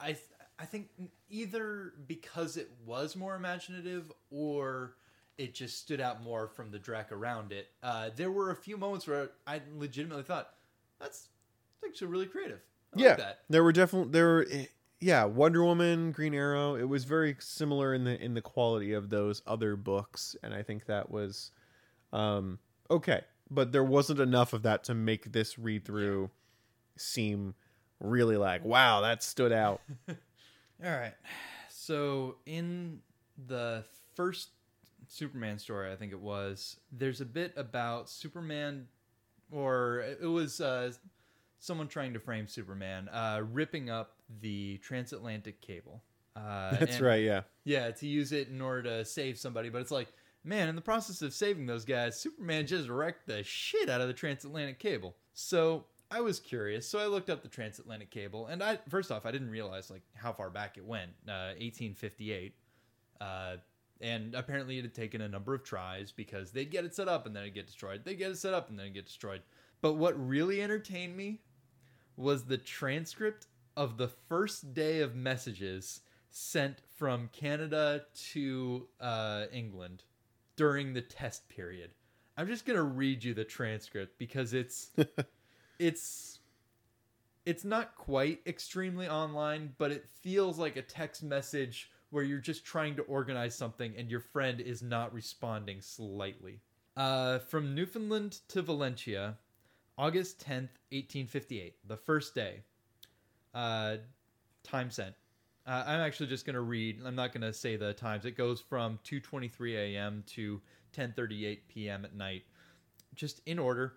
I th- I think either because it was more imaginative or it just stood out more from the Drac around it. Uh, there were a few moments where I legitimately thought that's actually really creative. I yeah. like that. There were definitely there were eh, yeah, Wonder Woman, Green Arrow. It was very similar in the in the quality of those other books, and I think that was um okay. But there wasn't enough of that to make this read through seem really like, wow, that stood out. (laughs) All right. So in the first Superman story, I think it was, there's a bit about Superman, or it was uh, someone trying to frame Superman, uh, ripping up the transatlantic cable. Uh, (laughs) That's and- right, yeah. Yeah, to use it in order to save somebody, but it's like, man, in the process of saving those guys, Superman just wrecked the shit out of the transatlantic cable. So I was curious, so I looked up the transatlantic cable, and I first off, I didn't realize like how far back it went, uh, 1858, uh, and apparently it had taken a number of tries because they'd get it set up and then it'd get destroyed. They would get it set up and then it'd get destroyed. But what really entertained me was the transcript of the first day of messages sent from Canada to uh, England during the test period. I'm just gonna read you the transcript because it's (laughs) it's it's not quite extremely online, but it feels like a text message where you're just trying to organize something and your friend is not responding slightly. Uh, from Newfoundland to Valencia, August 10th, 1858, the first day. Uh, time sent. Uh, I'm actually just going to read. I'm not going to say the times. It goes from 2:23 a.m. to 10:38 p.m. at night. Just in order.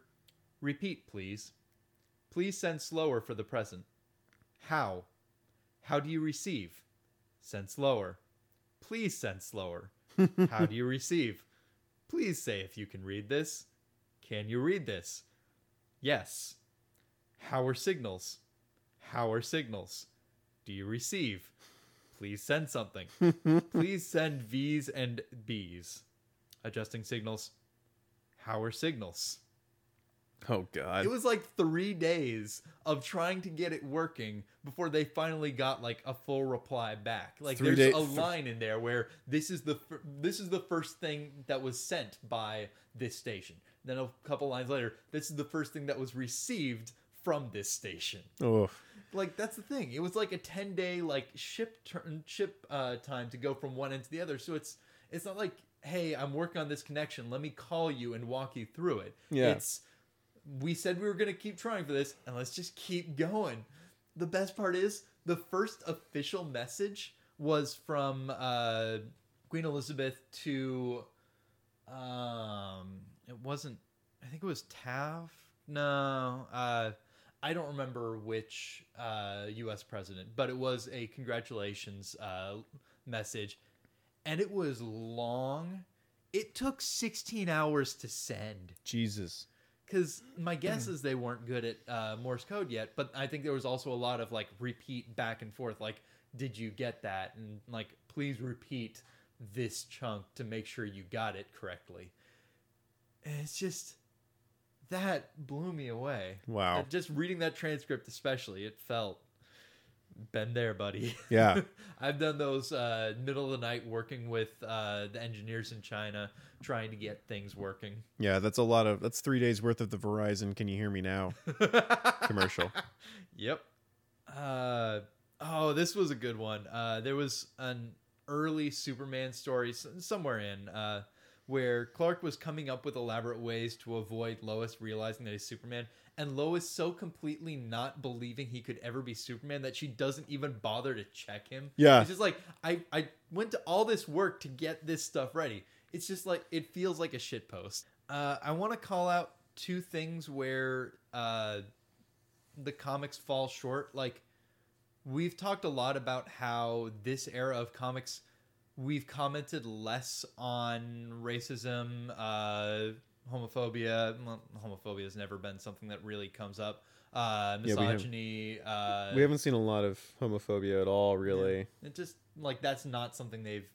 Repeat, please. Please send slower for the present. How? How do you receive? Send slower. Please send slower. (laughs) How do you receive? Please say if you can read this. Can you read this? Yes. How are signals? How are signals? Do you receive? Please send something. (laughs) Please send V's and B's. Adjusting signals. How are signals? (laughs) Oh god. It was like three days of trying to get it working before they finally got like a full reply back. Like Three there's a line in there where this is the fir- this is the first thing that was sent by this station. Then a couple lines later, this is the first thing that was received from this station. oh. Like that's the thing. It was like a ten day like ship turn ship uh, time to go from one end to the other. So it's it's not like hey, I'm working on this connection. Let me call you and walk you through it. Yeah. It's we said we were gonna keep trying for this, and let's just keep going. The best part is the first official message was from uh, Queen Elizabeth to um it wasn't I think it was Taft. No, uh I don't remember which uh US president, but it was a congratulations uh message and it was long. It took 16 hours to send Jesus. Because my (clears throat) guess is they weren't good at uh, Morse code yet, but I think there was also a lot of like repeat back and forth. Like, did you get that? And like, please repeat this chunk to make sure you got it correctly. And it's just that blew me away. Wow. Uh, Just reading that transcript, especially, it felt been there, buddy. Yeah. (laughs) I've done those uh, middle of the night working with uh, the engineers in China, trying to get things working. Yeah, that's a lot of that's 3 days worth of the Verizon can you hear me now (laughs) commercial. Yep. Uh, oh, this was a good one. Uh, there was an early Superman story somewhere in uh, where Clark was coming up with elaborate ways to avoid Lois realizing that he's Superman, and Lois so completely not believing he could ever be Superman that she doesn't even bother to check him. Yeah. It's just like I I went to all this work to get this stuff ready. It's just like it feels like a shit post. Uh, I want to call out two things where uh, the comics fall short. Like we've talked a lot about how this era of comics we've commented less on racism, uh, homophobia. Well, homophobia has never been something that really comes up. Uh, Yeah, we have- misogyny. uh, we haven't seen a lot of homophobia at all, really. it just like that's not something they've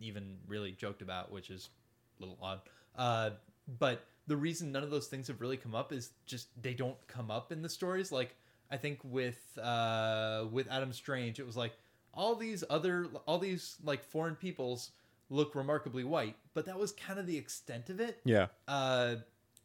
even really joked about, which is a little odd. Uh, but the reason none of those things have really come up is just they don't come up in the stories. Like I think with uh, with Adam Strange, it was like all these other all these like foreign peoples look remarkably white, but that was kind of the extent of it. Yeah. Uh,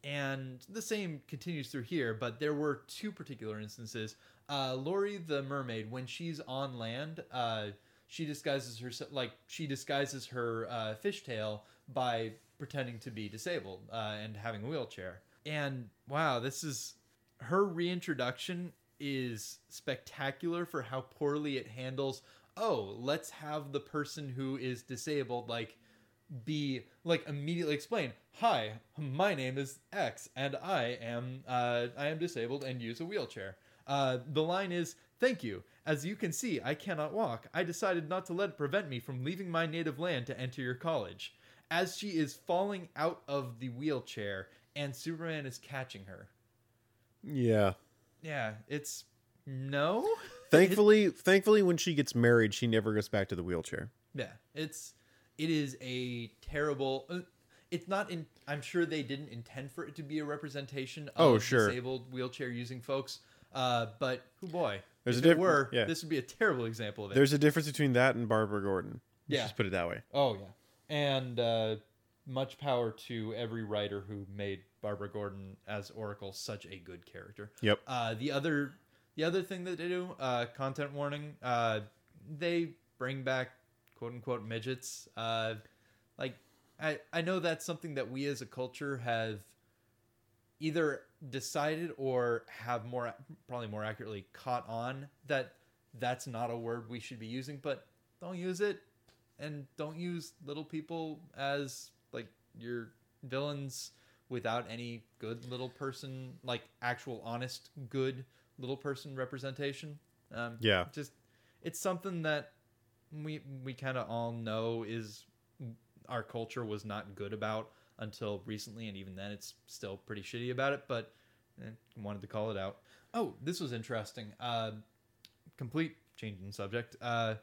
and the same continues through here, but there were two particular instances. Uh, Lori the mermaid, when she's on land, uh, she disguises herself like she disguises her uh, fishtail by pretending to be disabled uh, and having a wheelchair. And wow, this is her reintroduction is spectacular for how poorly it handles. Oh, let's have the person who is disabled like be like immediately explain hi my name is x and i am uh, i am disabled and use a wheelchair. Uh, the line is thank you. As you can see i cannot walk. I decided not to let it prevent me from leaving my native land to enter your college. As she is falling out of the wheelchair and superman is catching her. Yeah. yeah it's no Thankfully, thankfully, when she gets married, she never goes back to the wheelchair. Yeah, it's it is a terrible. Uh, it's not in. I'm sure they didn't intend for it to be a representation of Oh, sure. disabled wheelchair using folks. Uh, but oh boy, There's if a it diff- were, yeah. this would be a terrible example of it. There's a difference between that and Barbara Gordon. Let's Yeah. Just put it that way. Oh yeah, and uh, much power to every writer who made Barbara Gordon as Oracle such a good character. Yep. Uh, the other, the other thing that they do, uh, content warning, uh, they bring back quote unquote midgets. Uh, like I, I know that's something that we as a culture have either decided or have more, probably more accurately, caught on that that's not a word we should be using. But don't use it, and don't use little people as like your villains without any good little person, like actual honest good little person representation. Um, Yeah. just it's something that we we kind of all know is our culture was not good about until recently, and even then, it's still pretty shitty about it. But eh, wanted to call it out. Oh, this was interesting. Uh, complete change in subject. Uh,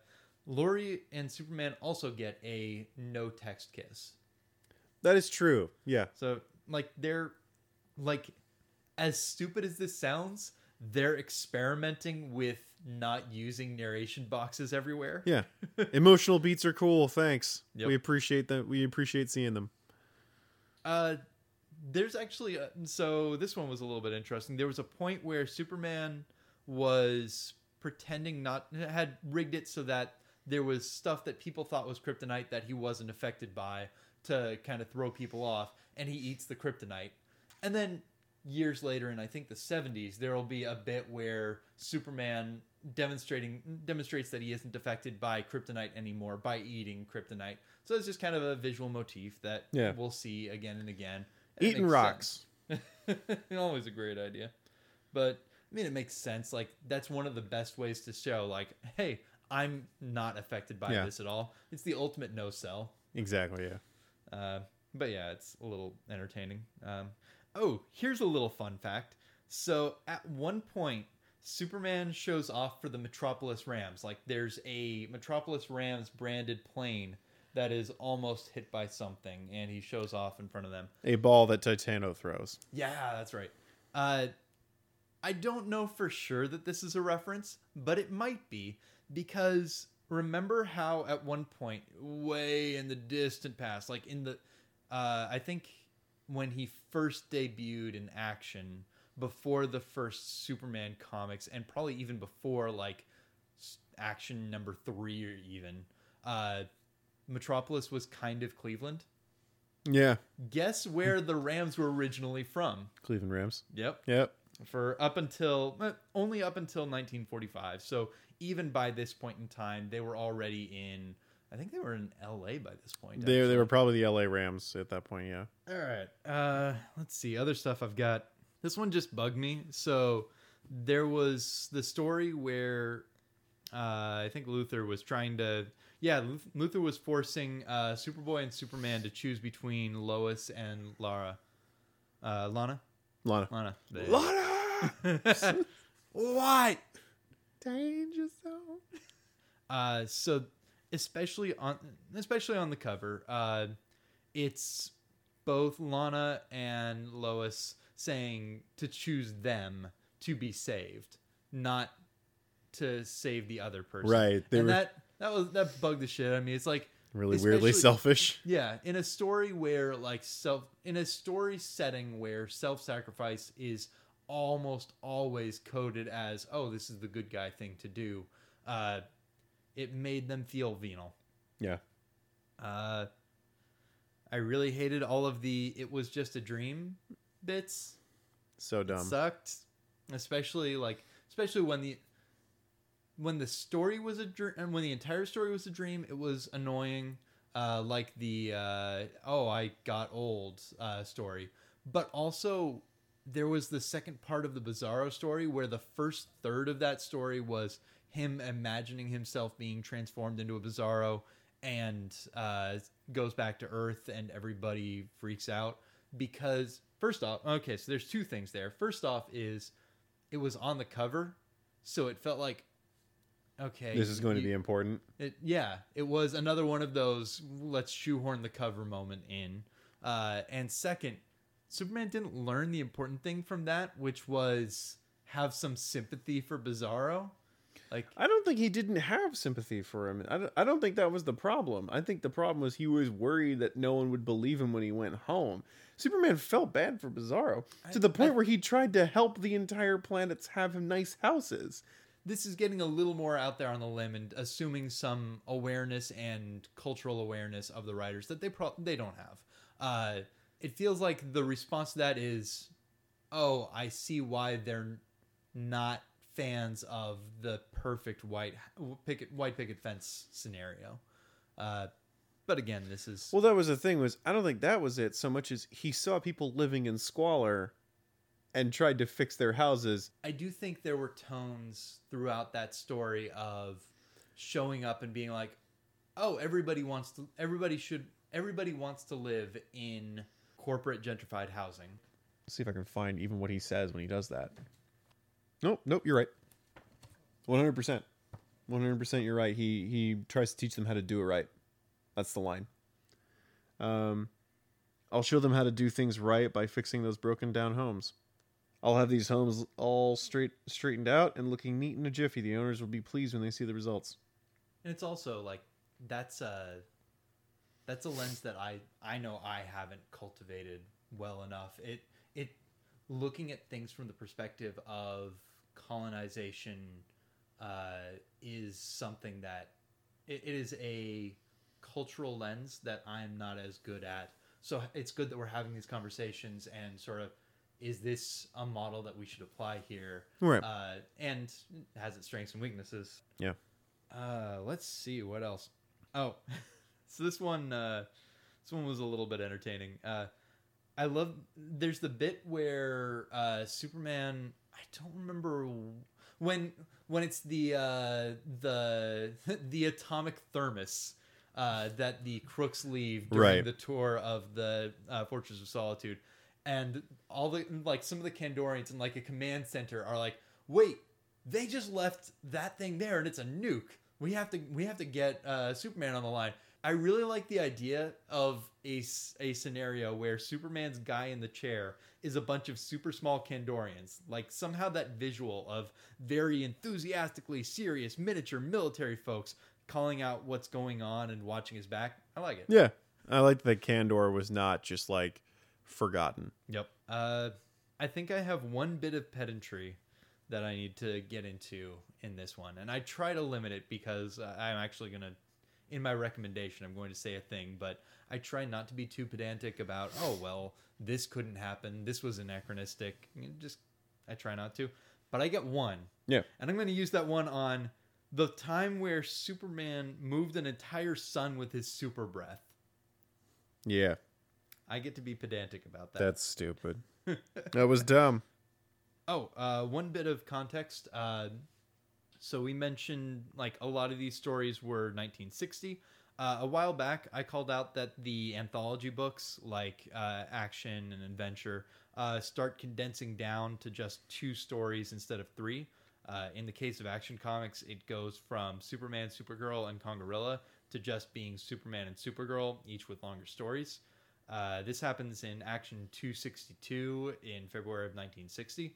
Lori and Superman also get a no text kiss. That is true. Yeah. So like they're like as stupid as this sounds, they're experimenting with not using narration boxes everywhere. Yeah. (laughs) Emotional beats are cool. Thanks. Yep. We appreciate that. We appreciate seeing them. Uh there's actually a, so this one was a little bit interesting. There was a point where Superman was pretending not had rigged it so that there was stuff that people thought was kryptonite that he wasn't affected by to kind of throw people off and he eats the kryptonite. And then years later in I think the 70s there will be a bit where Superman demonstrating demonstrates that he isn't affected by kryptonite anymore by eating kryptonite. So it's just kind of a visual motif that Yeah. we'll see again and again. And Eating rocks. (laughs) Always a great idea. But I mean it makes sense like that's one of the best ways to show like hey, I'm not affected by Yeah. this at all. It's the ultimate no sell. Exactly. Yeah. Uh, but yeah, it's a little entertaining. Um, oh, here's a little fun fact. So at one point, Superman shows off for the Metropolis Rams. Like there's a Metropolis Rams branded plane that is almost hit by something, and he shows off in front of them. A ball that Titano throws. Yeah, that's right. Uh, I don't know for sure that this is a reference, but it might be because remember how at one point, way in the distant past, like in the, uh, I think when he first debuted in action before the first Superman comics, and probably even before like action number three or even, uh, Metropolis was kind of Cleveland. Yeah. Guess where the Rams were originally from? Cleveland Rams. Yep. Yep. For up until eh, only up until 1945. So even by this point in time, they were already in. I think they were in L.A. by this point. They, they were probably the LA Rams at that point, yeah. All right. Uh, let's see. Other stuff I've got. This one just bugged me. So there was the story where uh, I think Luthor was trying to. Yeah, Luthor was forcing uh, Superboy and Superman to choose between Lois and Lara. Uh, Lana? Lana. Lana. They- Lana! (laughs) what? Danger zone. Uh, so especially on especially on the cover, uh, it's both Lana and Lois saying to choose them to be saved, not to save the other person. Right, and were- that that was that bugged the shit. I mean, it's like Really weirdly selfish. Yeah, in a story where like self in a story setting where self-sacrifice is almost always coded as oh this is the good guy thing to do, uh, it made them feel venal. Yeah. Uh, I really hated all of the it was just a dream bits. So It dumb. sucked, especially like especially when the when the story was a dream and when the entire story was a dream. It was annoying, uh, like the uh, oh I got old uh, story, but also there was the second part of the Bizarro story where the first third of that story was him imagining himself being transformed into a Bizarro and uh, goes back to Earth and everybody freaks out because first off, okay, so there's two things there. First off is it was on the cover, so it felt like okay, This is going to be important. it, yeah, it was another one of those let's shoehorn the cover moment in. Uh, and second, Superman didn't learn the important thing from that, which was have some sympathy for Bizarro. Like, I don't think he didn't have sympathy for him. I don't, I don't think that was the problem. I think the problem was he was worried that no one would believe him when he went home. Superman felt bad for Bizarro to the point I- where he tried to help the entire planets have nice houses. this is getting a little more out there on the limb and assuming some awareness and cultural awareness of the writers that they pro- they don't have. Uh, it feels like the response to that is, "Oh, I see why they're not fans of the perfect white picket white picket fence scenario." Uh, but again, this is Well, that was the thing was I don't think that was it so much as he saw people living in squalor and tried to fix their houses. I do think there were tones throughout that story of showing up and being like, "Oh, everybody wants to. Everybody should. Everybody wants to live in corporate gentrified housing." Let's see if I can find even what he says when he does that. Nope, nope, you're right. 100%. 100% you're right. He he tries to teach them how to do it right. That's the line. Um I'll show them how to do things right by fixing those broken down homes. I'll have these homes all straight straightened out and looking neat in a jiffy. The owners will be pleased when they see the results. And it's also like that's a that's a lens that I I know I haven't cultivated well enough. It it looking at things from the perspective of colonization uh, is something that it, it is a cultural lens that I'm not as good at. So it's good that we're having these conversations and sort of is this a model that we should apply here? Right. Uh, and has its strengths and weaknesses. Yeah. Uh, let's see what else. Oh, (laughs) so this one, uh, this one was a little bit entertaining. Uh, I love. There's the bit where uh, Superman. I don't remember when when it's the uh, the (laughs) the atomic thermos uh, that the crooks leave during Right. the tour of the uh, Fortress of Solitude, and all the like some of the Kandorians in like a command center are like, wait, they just left that thing there and it's a nuke. We have to we have to get uh, Superman on the line. I really like the idea of a, a scenario where Superman's guy in the chair is a bunch of super small Kandorians. Like somehow that visual of very enthusiastically serious miniature military folks calling out what's going on and watching his back. I like it. Yeah. I like that Kandor was not just like forgotten. Yep. Uh, I think I have one bit of pedantry that I need to get into in this one, and I try to limit it because uh, I'm actually gonna in my recommendation, I'm going to say a thing, but I try not to be too pedantic about, oh, well, this couldn't happen. This was anachronistic. Just, I try not to. But I get one. Yeah. And I'm going to use that one on the time where Superman moved an entire sun with his super breath. Yeah. I get to be pedantic about that. That's stupid. (laughs) that was dumb. Oh, uh, one bit of context. Uh, so we mentioned like a lot of these stories were 1960. Uh, a while back, I called out that the anthology books like uh, action and adventure uh, start condensing down to just two stories instead of three. Uh, in the case of Action Comics, it goes from Superman, Supergirl, and Congorilla to just being Superman and Supergirl, each with longer stories. Uh, this happens in Action 262 in February of 1960.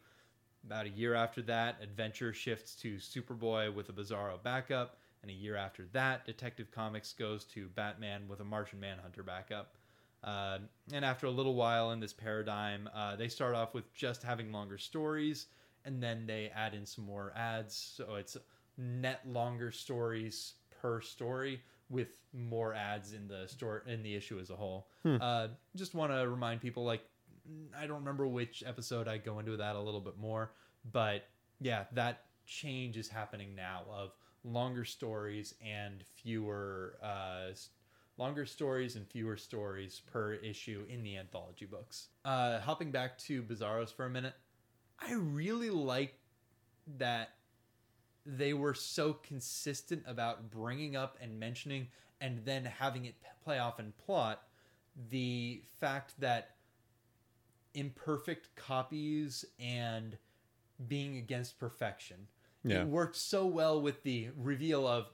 About a year after that, Adventure shifts to Superboy with a Bizarro backup, and a year after that, Detective Comics goes to Batman with a Martian Manhunter backup. Uh, and after a little while in this paradigm, uh, they start off with just having longer stories, and then they add in some more ads. So it's net longer stories per story with more ads in the store in the issue as a whole. Uh, just want to remind people, like I don't remember which episode I go into that a little bit more, but yeah, that change is happening now of longer stories and fewer uh, longer stories and fewer stories per issue in the anthology books. Uh, hopping back to Bizarros for a minute, I really like that they were so consistent about bringing up and mentioning and then having it play off in plot the fact that imperfect copies and being against perfection Yeah. it worked so well with the reveal of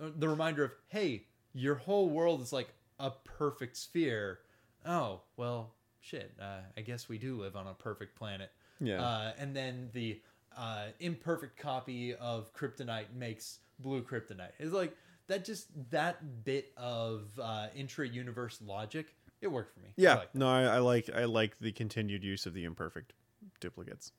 uh, the reminder of hey your whole world is like a perfect sphere oh well shit uh, i guess we do live on a perfect planet Yeah. uh, and then the uh, imperfect copy of kryptonite makes blue kryptonite it's like that just that bit of uh, intra-universe logic it worked for me yeah. it. no, I, I like I like the continued use of the imperfect duplicates.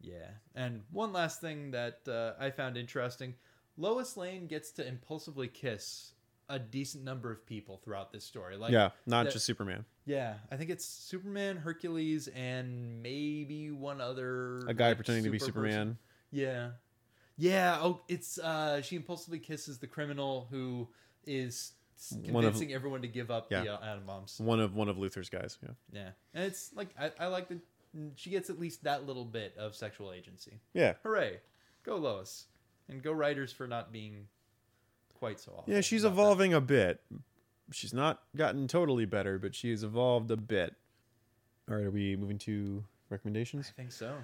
Yeah. And one last thing that uh, I found interesting Lois Lane gets to impulsively kiss a decent number of people throughout this story. Like, yeah, not that- just Superman. Yeah. I think it's Superman, Hercules, and maybe one other. A guy like, pretending to be super person. Superman. Yeah. Yeah. Oh, it's. uh She impulsively kisses the criminal who is One of- convincing everyone to give up Yeah. the uh, atom bombs. One of one of Luthor's guys. Yeah. Yeah. And it's like, I, I like that she gets at least that little bit of sexual agency. Yeah. Hooray! Go Lois, and go writers for not being quite so awful. Yeah, she's about that. evolving a bit. She's not gotten totally better, but she's evolved a bit. All right, are we moving to recommendations? I think so.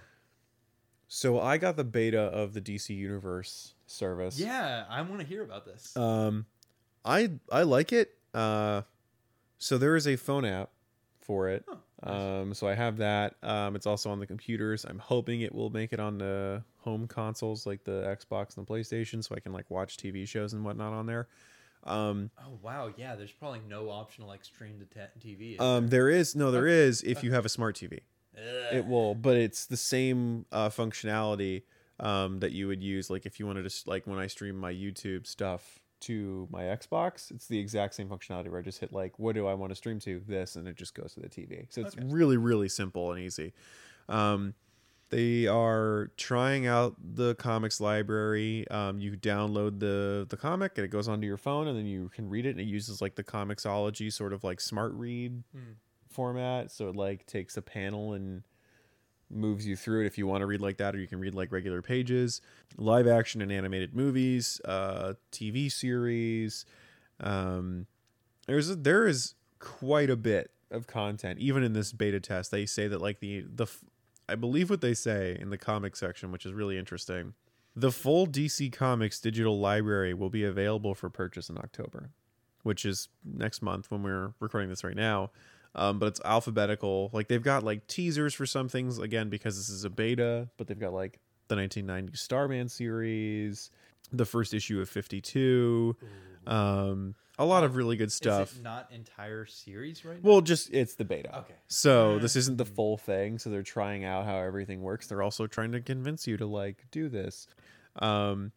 So I got the beta of the DC Universe service. Yeah, I want to hear about this. Um, I I like it. Uh, so there is a phone app for it. Oh, nice. Um, so I have that. Um, it's also on the computers. I'm hoping it will make it on the home consoles like the Xbox and the PlayStation, so I can like watch TV shows and whatnot on there. Um, oh wow, yeah. There's probably no option to like stream to te- TV. um, there is no, there is if you have a smart TV. there? It will, but it's the same uh, functionality um, that you would use like if you wanted to like when I stream my YouTube stuff to my Xbox, it's the exact same functionality where I just hit like what do I want to stream to this and it just goes to the TV. So it's Okay. really really simple and easy. Um, they are trying out the comics library. Um, you download the the comic and it goes onto your phone and then you can read it and it uses like the Comixology sort of like smart read Hmm. format. So it like takes a panel and moves you through it if you want to read like that, or you can read like regular pages. Live action and animated movies, uh, TV series. Um, there's a, there is quite a bit of content even in this beta test. They say that like the the I believe what they say in the comic section, which is really interesting. The full DC Comics digital library will be available for purchase in October, which is next month when we're recording this right now. Um, but it's alphabetical. Like they've got like teasers for some things again because this is a beta, but they've got like the 1990 Starman series, the first issue of 52, um, a lot of really good stuff. Not entire series right now? Well, just it's the beta. Okay. So this isn't the full thing. So they're trying out how everything works. They're also trying to convince you to like do this. Um,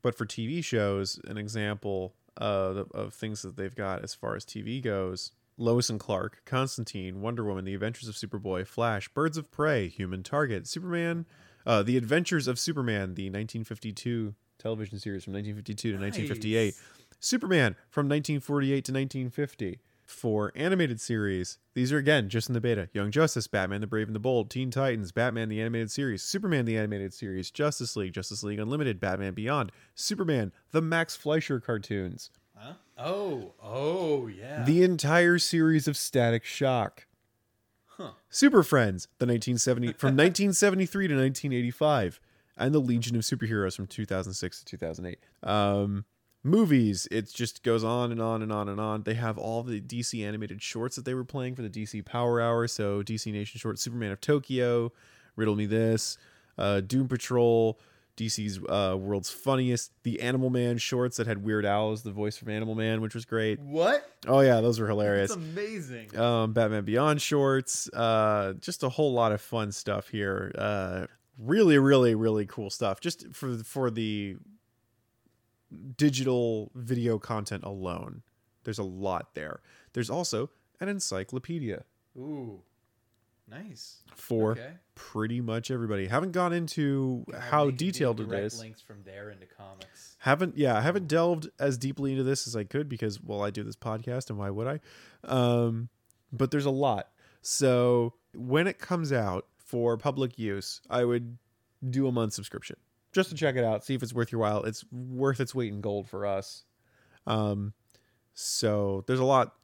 but for TV shows, an example, uh, of things that they've got as far as TV goes. Lois and Clark, Constantine, Wonder Woman, The Adventures of Superboy, Flash, Birds of Prey, Human Target, Superman, uh, The Adventures of Superman, the 1952 television series from 1952 to 1958, Superman from 1948 to 1950. For animated series, these are again just in the beta. Young Justice, Batman the Brave and the Bold, Teen Titans, Batman the Animated Series, Superman the Animated Series, Justice League, Justice League Unlimited, Batman Beyond, Superman, the Max Fleischer cartoons, Huh? Oh, oh yeah. the entire series of Static Shock. Huh. Super Friends, the 1970 from 1973 to 1985, and the Legion of Superheroes from 2006 to 2008. Um, movies, it just goes on and on and on and on. They have all the DC animated shorts that they were playing for the DC Power Hour. So DC Nation short, Superman of Tokyo, Riddle Me This, uh, Doom Patrol. DC's uh, World's Funniest, the Animal Man shorts that had Weird Al as the voice from Animal Man, which was great. what? Oh yeah, those were hilarious That's amazing. um, Batman Beyond shorts, uh, just a whole lot of fun stuff here. Uh, really, really, really cool stuff. Just for for the digital video content alone, there's a lot there. There's also an encyclopedia Ooh, nice. for Okay. pretty much everybody. Haven't gone into God, how they could do detailed it is. Links from there into comics. haven't yeah i haven't delved as deeply into this as i could because well i do this podcast and why would i um but there's a lot so when it comes out for public use i would do a month subscription just to check it out see if it's worth your while it's worth its weight in gold for us um so there's a lot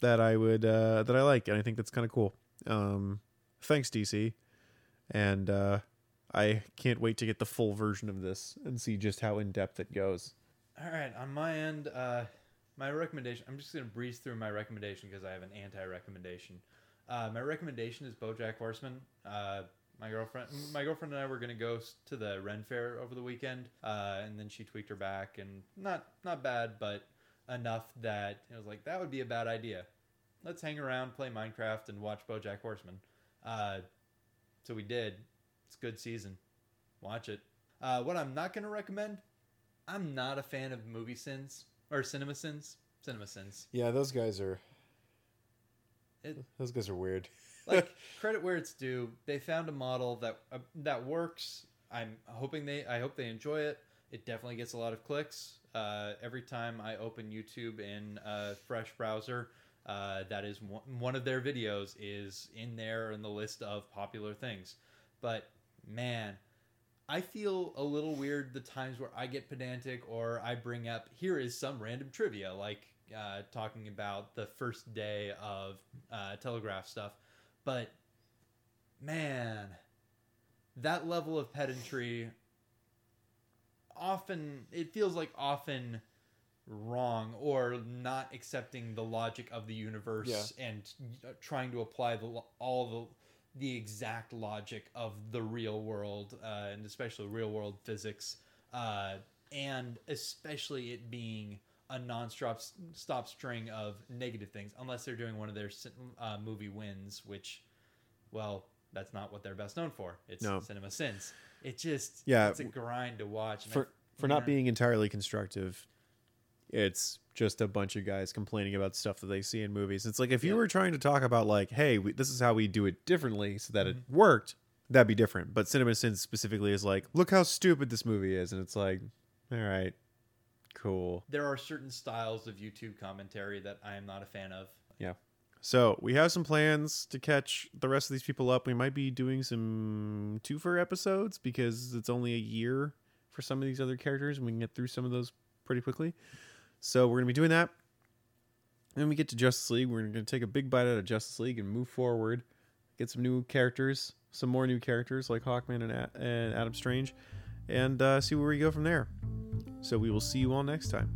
that i would uh that i like and i think that's kind of cool um thanks dc and uh I can't wait to get the full version of this and see just how in depth it goes. All right, on my end, uh, my recommendation. I'm just gonna breeze through my recommendation because I have an anti-recommendation. Uh, my recommendation is BoJack Horseman. Uh, my girlfriend, my girlfriend and I were gonna go to the Ren Fair over the weekend, uh, and then she tweaked her back, and not not bad, but enough that it was like that would be a bad idea. Let's hang around, play Minecraft, and watch BoJack Horseman. Uh, so we did. It's a good season. Watch it. Uh, what I'm not gonna recommend I'm not a fan of movie sins or cinema sins. Cinema sins. Yeah, those guys are It, those guys are weird. (laughs) like credit where it's due. They found a model that uh, that works. I'm hoping they. I hope they enjoy it. It definitely gets a lot of clicks. Uh, every time I open YouTube in a fresh browser, uh, that is one, of their videos is in there in the list of popular things. But man, I feel a little weird the times where I get pedantic or I bring up here is some random trivia, like uh, talking about the first day of uh, Telegraph stuff. But man, that level of pedantry often it feels like often wrong or not accepting the logic of the universe and uh, trying to apply the all the the exact logic of the real world uh, and especially real world physics uh, and especially it being a non-stop stop string of negative things unless they're doing one of their uh, movie wins which well that's not what they're best known for it's No. cinema sins it just Yeah, it's a grind to watch and I- For for not yeah. being entirely constructive, it's just a bunch of guys complaining about stuff that they see in movies. It's like if you Yeah. were trying to talk about like, hey, we, this is how we do it differently so that it Mm-hmm. worked, that'd be different. But Cinema Sins specifically is like, look how stupid this movie is, and it's like, all right, cool. there are certain styles of YouTube commentary that I am not a fan of. Yeah. So we have some plans to catch the rest of these people up. We might be doing some twofer episodes because it's only a year for some of these other characters, and we can get through some of those pretty quickly. So we're gonna be doing that. And then we get to Justice League. We're gonna take a big bite out of Justice League and move forward. Get some new characters, some more new characters like Hawkman and, A- and Adam Strange, and uh, see where we go from there. So we will see you all next time.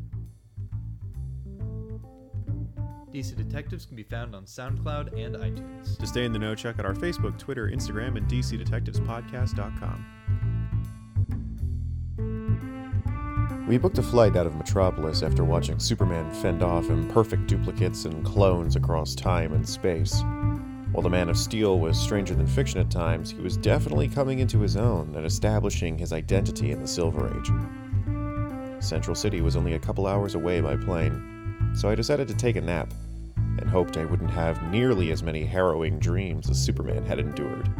DC Detectives can be found on SoundCloud and iTunes. To stay in the know, check out our Facebook, Twitter, Instagram, and DCDetectivespodcast.com. We booked a flight out of Metropolis after watching Superman fend off imperfect duplicates and clones across time and space. While the Man of Steel was stranger than fiction at times, he was definitely coming into his own and establishing his identity in the Silver Age. Central City was only a couple hours away by plane, so I decided to take a nap and hoped I wouldn't have nearly as many harrowing dreams as Superman had endured.